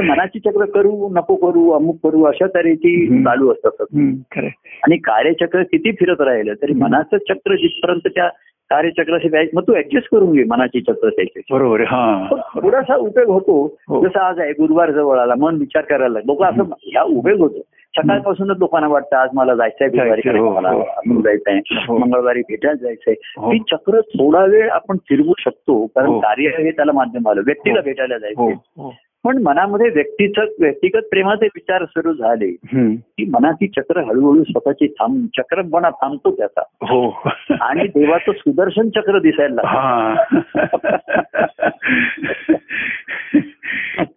Speaker 1: मनाची चक्र करू नको करू अमुक करू अशा तऱ्हेची. चालू असतात
Speaker 2: आहे.
Speaker 1: आणि कार्यचक्र किती फिरत राहिलं तरी मनाचं चक्र जिथपर्यंत त्या कार्यचक्राशी मग तू ऍडजस्ट करून घे मनाची चक्र त्याची.
Speaker 2: बरोबर आहे हा.
Speaker 1: थोडासा उपयोग होतो.
Speaker 2: हो.
Speaker 1: जसं आज आहे गुरुवार जवळ आला मन विचार करायला लागला. लोक असं ह्या उपयोग होतो. सकाळपासूनच लोकांना वाटतं आज मला जायचंय गुरुवारी
Speaker 2: जायचंय, हो,
Speaker 1: मला
Speaker 2: हो.
Speaker 1: मंगळवारी भेटायला जायचंय.
Speaker 2: हो.
Speaker 1: ती चक्र थोडा वेळ आपण फिरवू शकतो कारण. कार्य हे त्याला माध्यम आलं. व्यक्तीला. भेटायला जायचंय. पण मनामध्ये व्यक्तीचं व्यक्तिगत प्रेमाचे विचार सुरू झाले. की मनाची चक्र हळूहळू स्वतःची थांब चक्रपणा थांबतो त्याचा
Speaker 2: हो
Speaker 1: आणि देवाचं सुदर्शन चक्र दिसायला लागतं.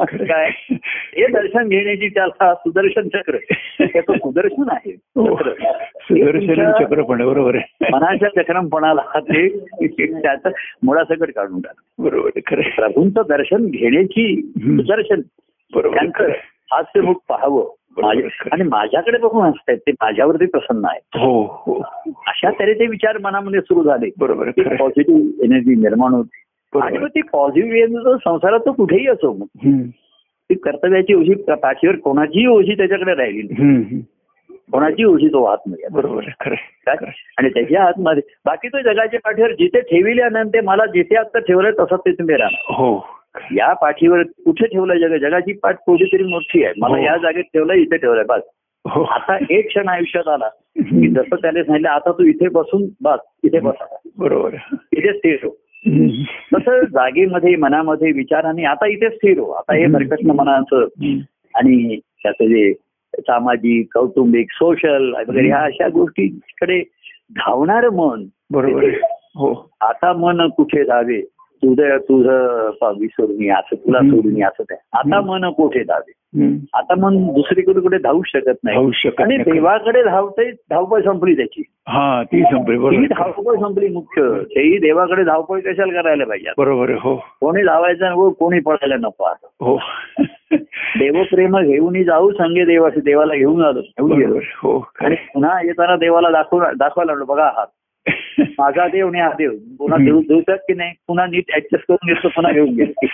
Speaker 1: काय हे दर्शन घेण्याची त्याला सुदर्शन चक्र त्याचं सुदर्शन आहे
Speaker 2: हो. सुदर्शन चक्र पण आहे, बरोबर आहे
Speaker 1: मनाच्या चक्रमपणाला ते त्याचं मुळासकट काढून टाक
Speaker 2: बरोबर आहे खरं आहे.
Speaker 1: प्रभूंचं दर्शन घेण्याची. सुदर्शन
Speaker 2: बरोबर आहे,
Speaker 1: त्यांचं
Speaker 2: आहे.
Speaker 1: हास्यमुख पाहावं
Speaker 2: आहे.
Speaker 1: आणि माझ्याकडे बघून हसतायत ते माझ्यावरती प्रसन्न आहेत
Speaker 2: हो हो
Speaker 1: अशा तऱ्हेचे विचार मनामध्ये सुरू झाले
Speaker 2: बरोबर आहे आहे.
Speaker 1: पॉझिटिव्ह एनर्जी निर्माण होते आणि. मग ती पॉझिटिव्ह एनर्जी संसारात तो कुठेही असो मग. ती कर्तव्याची ओझी पाठीवर कोणाचीही ओझी त्याच्याकडे राहिली नाही. कोणाची ओझी तो हात नाही
Speaker 2: बरोबर.
Speaker 1: आणि त्याच्या हातमध्ये बाकी तो जगाच्या पाठीवर जिथे ठेविल्यानंतर ते मला जिथे आता ठेवलंय तसंच ते तुम्ही राहणार
Speaker 2: हो
Speaker 1: या पाठीवर कुठे ठेवलंय जग जगाची पाठ कुठेतरी मोठी आहे मला
Speaker 2: हो.
Speaker 1: या जागेत ठेवलंय इथे ठेवलंय बस
Speaker 2: हो
Speaker 1: आता एक क्षण आयुष्यात आला की. जसं त्याने सांगितलं आता तू इथे बसून बस इथे बस
Speaker 2: बरोबर
Speaker 1: इथे स्थिर हो. तसं जागेमध्ये मनामध्ये विचाराने आता इथे स्थिर हो. आता हे. भरकटणं मनाचं. आणि त्याचं जे सामाजिक कौटुंबिक सोशल वगैरे ह्या अशा गोष्टीकडे धावणारं मन.
Speaker 2: बरोबर हो.
Speaker 1: आता मन कुठे धावे तुझं तुझं पावी सोडून ये, असं तुला. सोडून असं काय आता मन कुठे धावे. आता मन दुसरीकडे कुठे धावू शकत नाही. आणि. देवाकडे धावतंय धावपळ संपली त्याची.
Speaker 2: हा ती.
Speaker 1: धावपळ संपली मुख्य. तेही देवाकडे धावपळ कशाला करायला पाहिजे?
Speaker 2: बरोबर हो.
Speaker 1: कोणी धावायचं नको कोणी पळायला नको आता.
Speaker 2: हो.
Speaker 1: देवप्रेम घेऊन जाऊ संगे देवाशी देवाला घेऊन आलो घेऊन गेलो
Speaker 2: हो.
Speaker 1: आणि पुन्हा येताना देवाला दाखवून दाखवायला लागलो बघा हा. माझा देव आणि हा देव पुन्हा देव देवतात की नाही पुन्हा नीट ऍडजस्ट करून घेतो पुन्हा घेऊन गेलो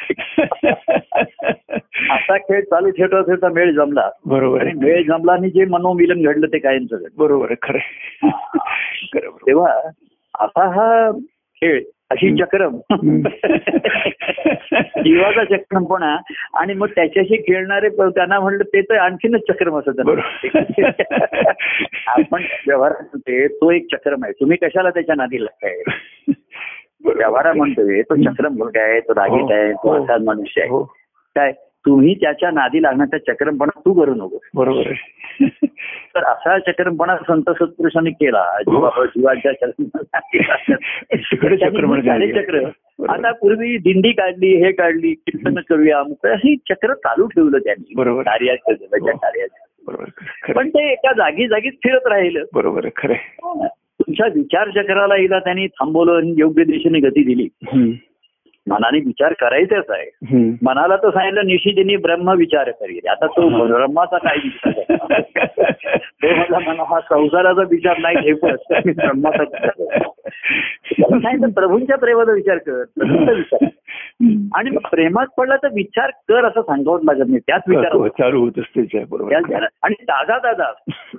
Speaker 1: असा खेळ चालू ठेवता ठेवता मेळ जमला.
Speaker 2: बरोबर
Speaker 1: मेळ जमला आणि जे मनोमिलन घडलं ते कायमचं
Speaker 2: बरोबर खरं.
Speaker 1: तेव्हा असा हा खेळ अशी चक्रम. जीवाचा चक्रमपणा आणि मग त्याच्याशी खेळणारे त्यांना म्हणलं ते तर आणखीनच चक्रम असत. आपण व्यवहारात म्हणतोय तो एक चक्रम आहे. तुम्ही कशाला त्याच्या नादी लागताय. व्यवहारा म्हणतोय तो चक्रम भोग आहे तो रागीट आहे तो
Speaker 2: हो.
Speaker 1: असाच मनुष्य आहे.
Speaker 2: हो.
Speaker 1: काय? तुम्ही त्याच्या नादी लागण्याचा चक्रमपणा तू करू नको.
Speaker 2: बरोबर
Speaker 1: तर असा चक्रमपणा संत सत्पुरुषांनी केला. जीवा जीवाच्या. चक्र. आता पूर्वी दिंडी काढली हे काढली कीर्तन करूया ही चक्र चालू ठेवलं त्यांनी.
Speaker 2: बरोबर.
Speaker 1: कार्याचं देवाच्या
Speaker 2: हो.
Speaker 1: कार्याचं.
Speaker 2: बरोबर. खरं.
Speaker 1: पण ते एका जागी जागीच फिरत राहिलं.
Speaker 2: बरोबर खरं आहे.
Speaker 1: तुमच्या विचार चक्राला हिला त्यांनी थांबवलं आणि योग्य दिशेने गती दिली. मनाने विचार करायचाच आहे. मनाला तर सांगितलं निशिदिनी ब्रह्म विचार करील आता तो
Speaker 2: हा.
Speaker 1: ब्रह्माचा काय विचार? तो मला मला हा संसाराचा विचार नाही ठेवत मी ब्रह्माचा विचार. नाही तर प्रभूंच्या प्रेमाचा विचार कर प्रभूंचा विचार. आणि प्रेमात पडला तर विचार कर असं सांगावं लागत नाही त्याच
Speaker 2: हो,
Speaker 1: विचार
Speaker 2: चालू होत असते.
Speaker 1: आणि ताजा ताजा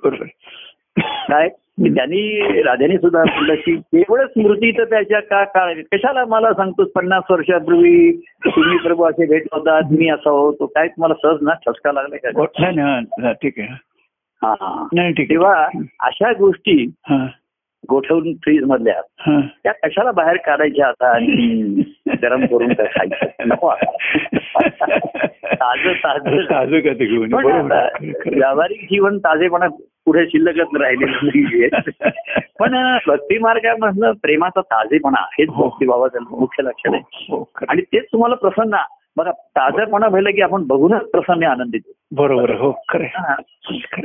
Speaker 2: बरोबर
Speaker 1: काय त्यांनी राजाने सुद्धा म्हटलं की केवळ स्मृती तर त्याच्या का काळ कशाला मला सांगतोस? पन्नास वर्षापूर्वी तुम्ही प्रभू असे भेट होतात मी असा होतो. काय तुम्हाला सहज ना ठसका लागला का?
Speaker 2: हो, ठीक आहे.
Speaker 1: हा.
Speaker 2: नाही ठीक आहे.
Speaker 1: तेव्हा अशा गोष्टी गोठवून फ्रीज मधल्या. त्या कशाला बाहेर काढायच्या आता? आणि गरम करून काय खायचं. नको ताज ताज.
Speaker 2: ताजं.
Speaker 1: व्यावहारिक जीवन ताजेपणा पुढे शिल्लकच राहिलेलं नाहीये पण भक्ती मार्गामधलं प्रेमाचा ताजेपणा हेच
Speaker 2: हो.
Speaker 1: भक्तिभावाचं मुख्य लक्षण आहे
Speaker 2: हो.
Speaker 1: आणि तेच तुम्हाला प्रसन्न बघा ताजेपणा व्हायला की आपण बघूनच प्रसन्न आनंदित.
Speaker 2: बरोबर हो खरं.
Speaker 1: हा.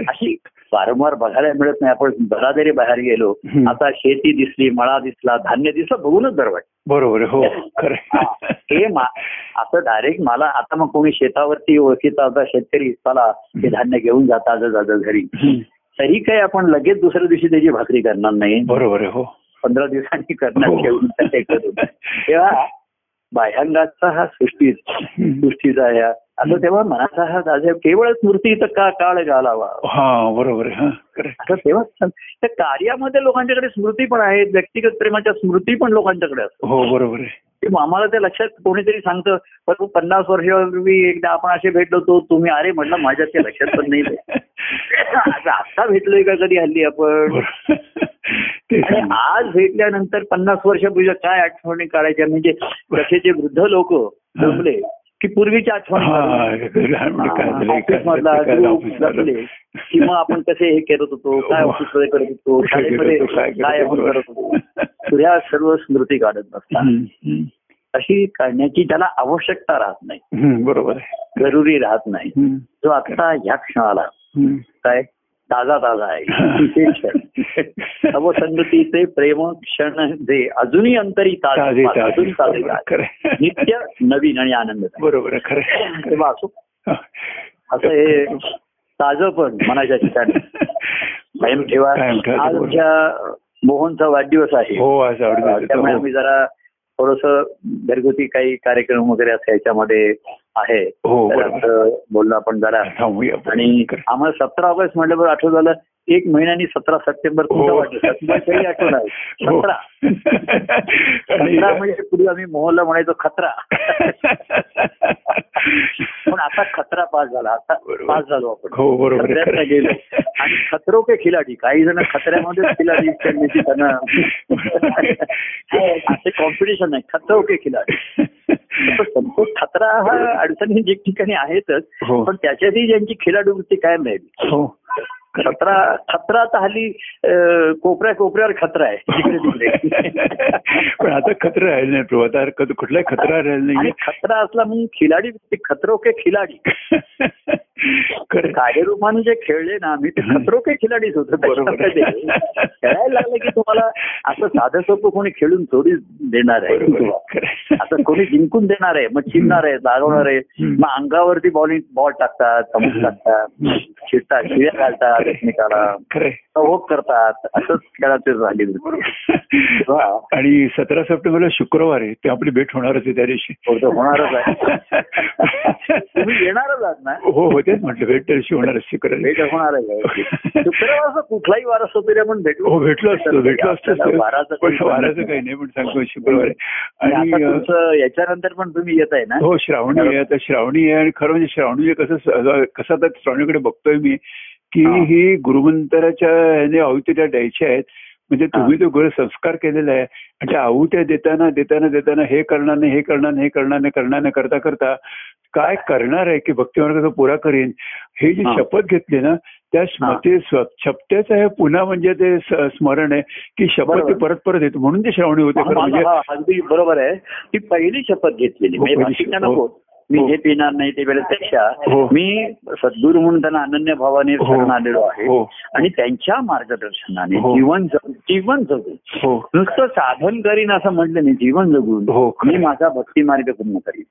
Speaker 1: अशी वारंवार बघायला मिळत नाही आपण जरी बाहेर गेलो. आता शेती दिसली मळा दिसला धान्य दिसलं बघूनच बरं वाटतं
Speaker 2: बरोबर हो खरं
Speaker 1: हा. हे असं डायरेक्ट मला आता मग कोणी शेतावरती ओळखीचा शेतकरी चला हे धान्य घेऊन जाता आज घरी. तरी काही आपण लगेच दुसऱ्या दिवशी त्याची भाकरी करणार नाही
Speaker 2: बरोबर हो
Speaker 1: पंधरा दिवसांनी करणार
Speaker 2: हो.
Speaker 1: ठेवून करून तेव्हा बाह्यांगाचा हा सृष्टी. सृष्टीचा ह्या असं तेव्हा मनाचा हा दाजा केवळ स्मृती तर का काळ घालावा?
Speaker 2: हा बरोबर
Speaker 1: तेव्हा त्या कार्यामध्ये लोकांच्याकडे स्मृती पण आहेत व्यक्तिगत प्रेमाच्या स्मृती पण लोकांच्याकडे असतात.
Speaker 2: हो बरोबर
Speaker 1: आम्हाला ते लक्षात कोणीतरी सांगतं पण पन्नास वर्षापूर्वी एकदा आपण असे भेटलो होतो. तुम्ही अरे म्हटलं माझ्या ते लक्षात पण नाही आता आता भेटलोय का कधी हल्ली आपण. आज भेटल्यानंतर पन्नास वर्षापूर्वी काय आठवणी काढायच्या? म्हणजे कसे जे वृद्ध लोक जमले की पूर्वीच्या आठवणी
Speaker 2: हा,
Speaker 1: काढून.
Speaker 2: लहानपणी काय झालं,
Speaker 1: ऑफिस
Speaker 2: काय
Speaker 1: मधला
Speaker 2: झालं, काय
Speaker 1: ग्रुप
Speaker 2: ऑफिस झालं.
Speaker 1: जमले की मग आपण कसे हे करत होतो काय. ऑफिसमध्ये करत होतो शाळेमध्ये
Speaker 2: काय
Speaker 1: आपण. करत होतो तुझ्या सर्व स्मृती काढत नसतात. अशी काढण्याची त्याला आवश्यकता राहत नाही
Speaker 2: बरोबर
Speaker 1: जरुरी राहत नाही जो आता ह्या क्षणाला. काय ताजा ताजा आहे क्षण अवसंगतीचे प्रेम क्षण जे अजूनही अंतरी
Speaker 2: ताजे
Speaker 1: अजून ताजे. नित्य नवीन आणि आनंद
Speaker 2: बरोबर खरं
Speaker 1: असो. असं हे ताजं पण मनाच्या ठिकाणी कायम ठेवा
Speaker 2: कायम ठेवा,
Speaker 1: आज
Speaker 2: बरोबर.
Speaker 1: आमच्या मोहनचा वाढदिवस आहे
Speaker 2: हो.
Speaker 1: त्यामुळे. आम्ही जरा थोडस घरगुती काही कार्यक्रम वगैरे असं याच्यामध्ये आहे
Speaker 2: हो.
Speaker 1: असं बोलणं आपण जरा. आणि. आम्हाला सतरा ऑगस्ट म्हटल्यावर आठवण झालं एक महिन्यानी सतरा सप्टेंबर
Speaker 2: हो.
Speaker 1: आठवण आहे
Speaker 2: हो.
Speaker 1: सतरा म्हणजे पूर्वी आम्ही मोहनला म्हणायचो खतरा पण आता खतरा पास झाला. आता. पास झालो आपण.
Speaker 2: हो, बरोबर.
Speaker 1: गेलो. आणि खतरो के खिलाडी. काही जण खतऱ्यामध्ये खिलाडी करण्याची त्यांना असे कॉम्पिटिशन आहे खतरो के खिलाडी. संतोष खतरा हा अडचणी ठिकाणी आहेतच.
Speaker 2: हो.
Speaker 1: पण त्याच्यातही ज्यांची खिलाडू वृत्ती कायम राहिली.
Speaker 2: हो.
Speaker 1: खतरा खतरा तर हल्ली कोपऱ्या कोपऱ्यावर खतरा आहे.
Speaker 2: पण आता खतरा राहिला नाही प्रभू. आता कुठलाही खतरा राहिला नाही
Speaker 1: खतरा असला म्हणून खिलाडी खतरो के खिलाडी. कार्यरूपाने जे खेळले ना आम्ही ते खतरो के खिलाडीच होतो. खेळायला लागलं की तुम्हाला असं साधं सोपं कोणी खेळून थोडी देणार आहे. असं कोणी जिंकून देणार आहे मग चिडणार आहे लागवणार आहे. मग अंगावरती बॉलिंग बॉल टाकतात टाकतात चिडतात शिव्या घालतात एकमेकाला. सवोग करतात असंच खेळाचे झाले
Speaker 2: आणि सतरा सप्टेंबरला शुक्रवार आहे ते आपली भेट होणारच आहे त्या दिवशी.
Speaker 1: थोडं होणारच आहे. तुम्ही येणारच आहात ना?
Speaker 2: हो हो तेच म्हटलं भेट त्या दिवशी होणारच शुक्रवार.
Speaker 1: भेट होणारच आहे शुक्रवारचा कुठलाही वार असतो तरी आपण भेटू.
Speaker 2: हो भेटलो असतो भेटलो असतो वाराचं काही नाही पण सांगतो शुक्रवार. आहे
Speaker 1: आणि याच्यानंतर पण तुम्ही येत आहे ना?
Speaker 2: हो श्रावणी आहे आता श्रावणी आहे आणि खरं म्हणजे श्रावणी कसं कसं आता श्रावणीकडे बघतोय मी की
Speaker 1: हा.
Speaker 2: ही गुरुमंत्राच्या ह्याने आहुत्या द्यायच्या आहेत. म्हणजे तुम्ही तो गुरु संस्कार केलेला आहे आणि त्या आहुत्या देताना देताना देताना हे करणार नाही हे करणार नाही हे करणार नाही करणार नाही करता करता काय करणार आहे की भक्ती मार्गाचा पुरा करीन? हे जी
Speaker 1: हा.
Speaker 2: शपथ घेतली ना त्या स्मृती शपथेचं हे पुन्हा म्हणजे ते स्मरण आहे की शपथ ते. परत परत येतो. म्हणून ते श्रावणी होते म्हणजे
Speaker 1: हा अगदी बरोबर आहे. ती पहिली शपथ घेतलेली. मी
Speaker 2: हो.
Speaker 1: हे पिणार नाही ते वेळेपेक्षा
Speaker 2: हो.
Speaker 1: मी सद्गुरू म्हणून त्यांना अनन्य भावाने
Speaker 2: हो.
Speaker 1: शरण आलेलो आहे. आणि त्यांच्या मार्गदर्शनाने. जीवन जग जीवन जगू नुसतं साधन करीन असं म्हटलं नाही जीवन जगून. मी माझा भक्ती मार्ग पूर्ण करीन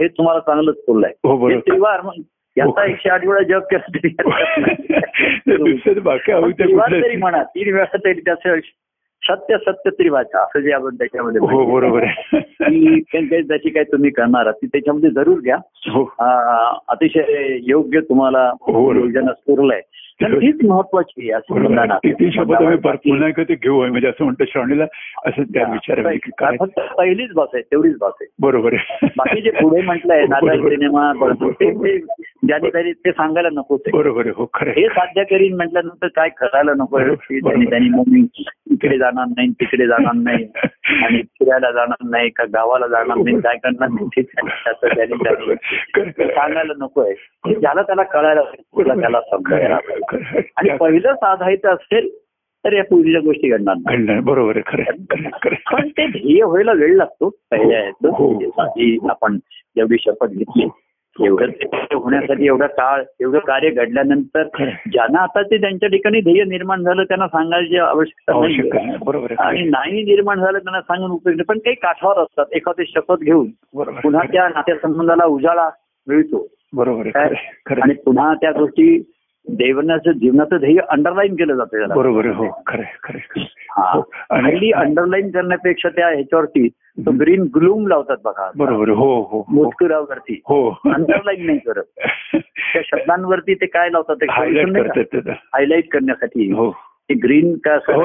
Speaker 1: हे तुम्हाला चांगलंच बोललंय त्रिवार याचा. एकशे आठ वेळा जप केला तरी म्हणा तीन वेळा तरी त्याचं सत्य सत्य त्रिवाचा असं जे आपण त्याच्यामध्ये
Speaker 2: हो. बरोबर आहे
Speaker 1: की जशी काही तुम्ही करणार आहात ती त्याच्यामध्ये जरूर घ्या
Speaker 2: हो
Speaker 1: अतिशय योग्य तुम्हाला
Speaker 2: हो.
Speaker 1: योजना स्फुरलंय तर तीच महत्वाची आहे.
Speaker 2: ती परत पुन्हा ते घेऊ आहे म्हणजे असं म्हणतो श्रावणीला असं त्या विचार
Speaker 1: फक्त पहिलीच बस आहे तेवढीच बस आहे.
Speaker 2: बरोबर आहे.
Speaker 1: बाकी जे पुढे म्हटलंय नाटक. सिनेमा ज्याने त्यांनी ते सांगायला आहे.
Speaker 2: बरोबर आहे हो खरं
Speaker 1: हे. साध्य करीन म्हटल्यानंतर काय करायला नको त्यांनी त्यांनी मग मी इकडे जाणार नाही तिकडे जाणार नाही आणि फिरायला जाणार नाही का गावाला जाणार नाही काय करणार नाही. सांगायला नको आहे. ज्याला त्याला कळायला त्याला समजायला. आणि पहिलं साधायचं असेल तर या पूर्वीच्या गोष्टी घडणार
Speaker 2: घडणार. बरोबर आहे. खरं.
Speaker 1: पण ते ध्येय व्हायला वेळ लागतो पहिल्या
Speaker 2: हो, हो.
Speaker 1: आपण जेवढी शपथ घेतली एवढं होण्यासाठी एवढा काळ एवढं कार्य घडल्यानंतर. ज्यांना आता ते त्यांच्या ठिकाणी ध्येय निर्माण झालं त्यांना सांगायची आवश्यकता
Speaker 2: आवश्यक
Speaker 1: नाही आणि नाही निर्माण झालं त्यांना सांगून उपयोग नाही पण काही काठावर असतात. एखादी शपथ घेऊन पुन्हा. त्या नात्यासंबंधाला उजाळा मिळतो.
Speaker 2: बरोबर
Speaker 1: आणि. पुन्हा त्या गोष्टी देवनाचं जीवनाचं ध्येय अंडरलाईन केलं जातं त्याला.
Speaker 2: बरोबर हो खरं खरं.
Speaker 1: हा. हल्ली अंडरलाईन करण्यापेक्षा त्या ह्याच्यावरती तो ग्रीन ग्लूम लावतात बघा.
Speaker 2: बरोबर. हो हो हो.
Speaker 1: मुतकुरावरती
Speaker 2: हो.
Speaker 1: अंडरलाईन नाही करत. त्या शब्दांवरती ते काय लावतात. हायलाईट करण्यासाठी.
Speaker 2: हो.
Speaker 1: ते ग्रीन का
Speaker 2: हो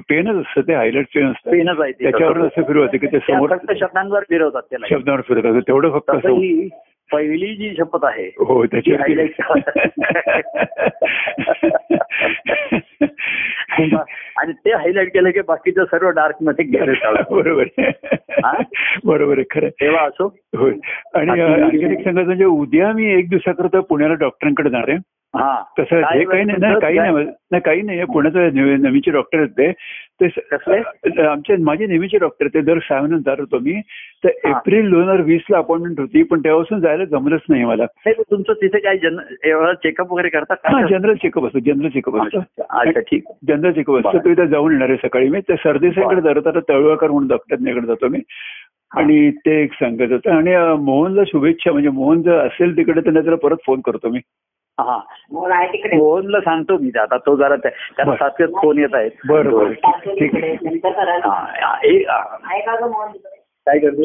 Speaker 2: पेनच असतं ते हायलाइट पेन असतं.
Speaker 1: पेनच आहे.
Speaker 2: त्याच्यावर असं फिरवतं की ते समोर
Speaker 1: शब्दांवर फिरवतात त्याला.
Speaker 2: शब्दावर फिरत असतं तेवढं फक्त
Speaker 1: पहिली जी शपथ आहे
Speaker 2: हो
Speaker 1: ती
Speaker 2: त्याच्यावर
Speaker 1: highlight आणि ते हायलाइट केलं की बाकीचं सर्व डार्कमध्ये.
Speaker 2: बरोबर. बरोबर आहे खरं.
Speaker 1: तेव्हा असो.
Speaker 2: होय. आणि सांगायचं म्हणजे उद्या मी एक दिवसाकरता पुण्याला डॉक्टरांकडे जाणार आहे. तसं हे काही नाही काही? नाही नाही काही नाही पुण्याचं नेहमी- नेहमीचे डॉक्टर आहेत ते? आमचे माझे नेहमीचे डॉक्टर ते दर सहा महिन्यात जात होतो मी. तर. एप्रिल दोन हजार वीस ला अपॉइंटमेंट होती पण तेव्हापासून जायला जमलंच नाही मला.
Speaker 1: तुमचं तिथे काय जन एवढं चेकअप वगैरे करतात
Speaker 2: हा? जनरल चेकअप असतो जनरल चेकअप असतो.
Speaker 1: ठीक.
Speaker 2: जनरल चेकअप असतो इथे जाऊन येणार आहे सकाळी मी. त्या सरदेसाईकडे आता तळवाकर म्हणून डॉक्टरकडे जातो मी. आणि ते एक सांगत होतं. आणि मोहनला शुभेच्छा म्हणजे मोहन जर असेल तिकडे तर त्याला परत फोन करतो मी.
Speaker 1: मोहनला सांगतो मी आता तो जरा त्या- त्याला. सातव्यात फोन येत आहेत.
Speaker 2: बरं बरं. ठीक ठीक आहे.
Speaker 1: ए- हा. काय करतो?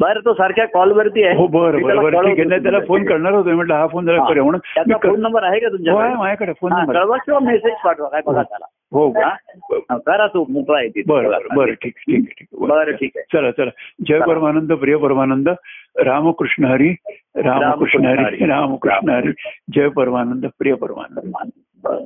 Speaker 1: बरं तो सारख्या कॉलवरती आहे
Speaker 2: हो बरं बरं
Speaker 1: त्याला
Speaker 2: ठीक आहे त्याला फोन. करणार होतो म्हटलं हा फोन जरा. करूया म्हणून
Speaker 1: त्याचा
Speaker 2: कर-
Speaker 1: फोन नंबर आहे का तुमच्याकडे
Speaker 2: माझ्याकडे फोन नंबर
Speaker 1: कळवा किंवा मेसेज पाठवा काय बघा त्याला
Speaker 2: हो
Speaker 1: हा? हा, करा तो मोकळा आहे तिथे.
Speaker 2: बरं बरं ठीक ठीक ठीक.
Speaker 1: बरं ठीक आहे
Speaker 2: चला चला जय. परमानंद प्रिय परमानंद रामकृष्ण हरी रामकृष्ण हरी
Speaker 1: हरी.
Speaker 2: रामकृष्ण हरी जय परमानंद प्रिय परमानंद
Speaker 1: बरं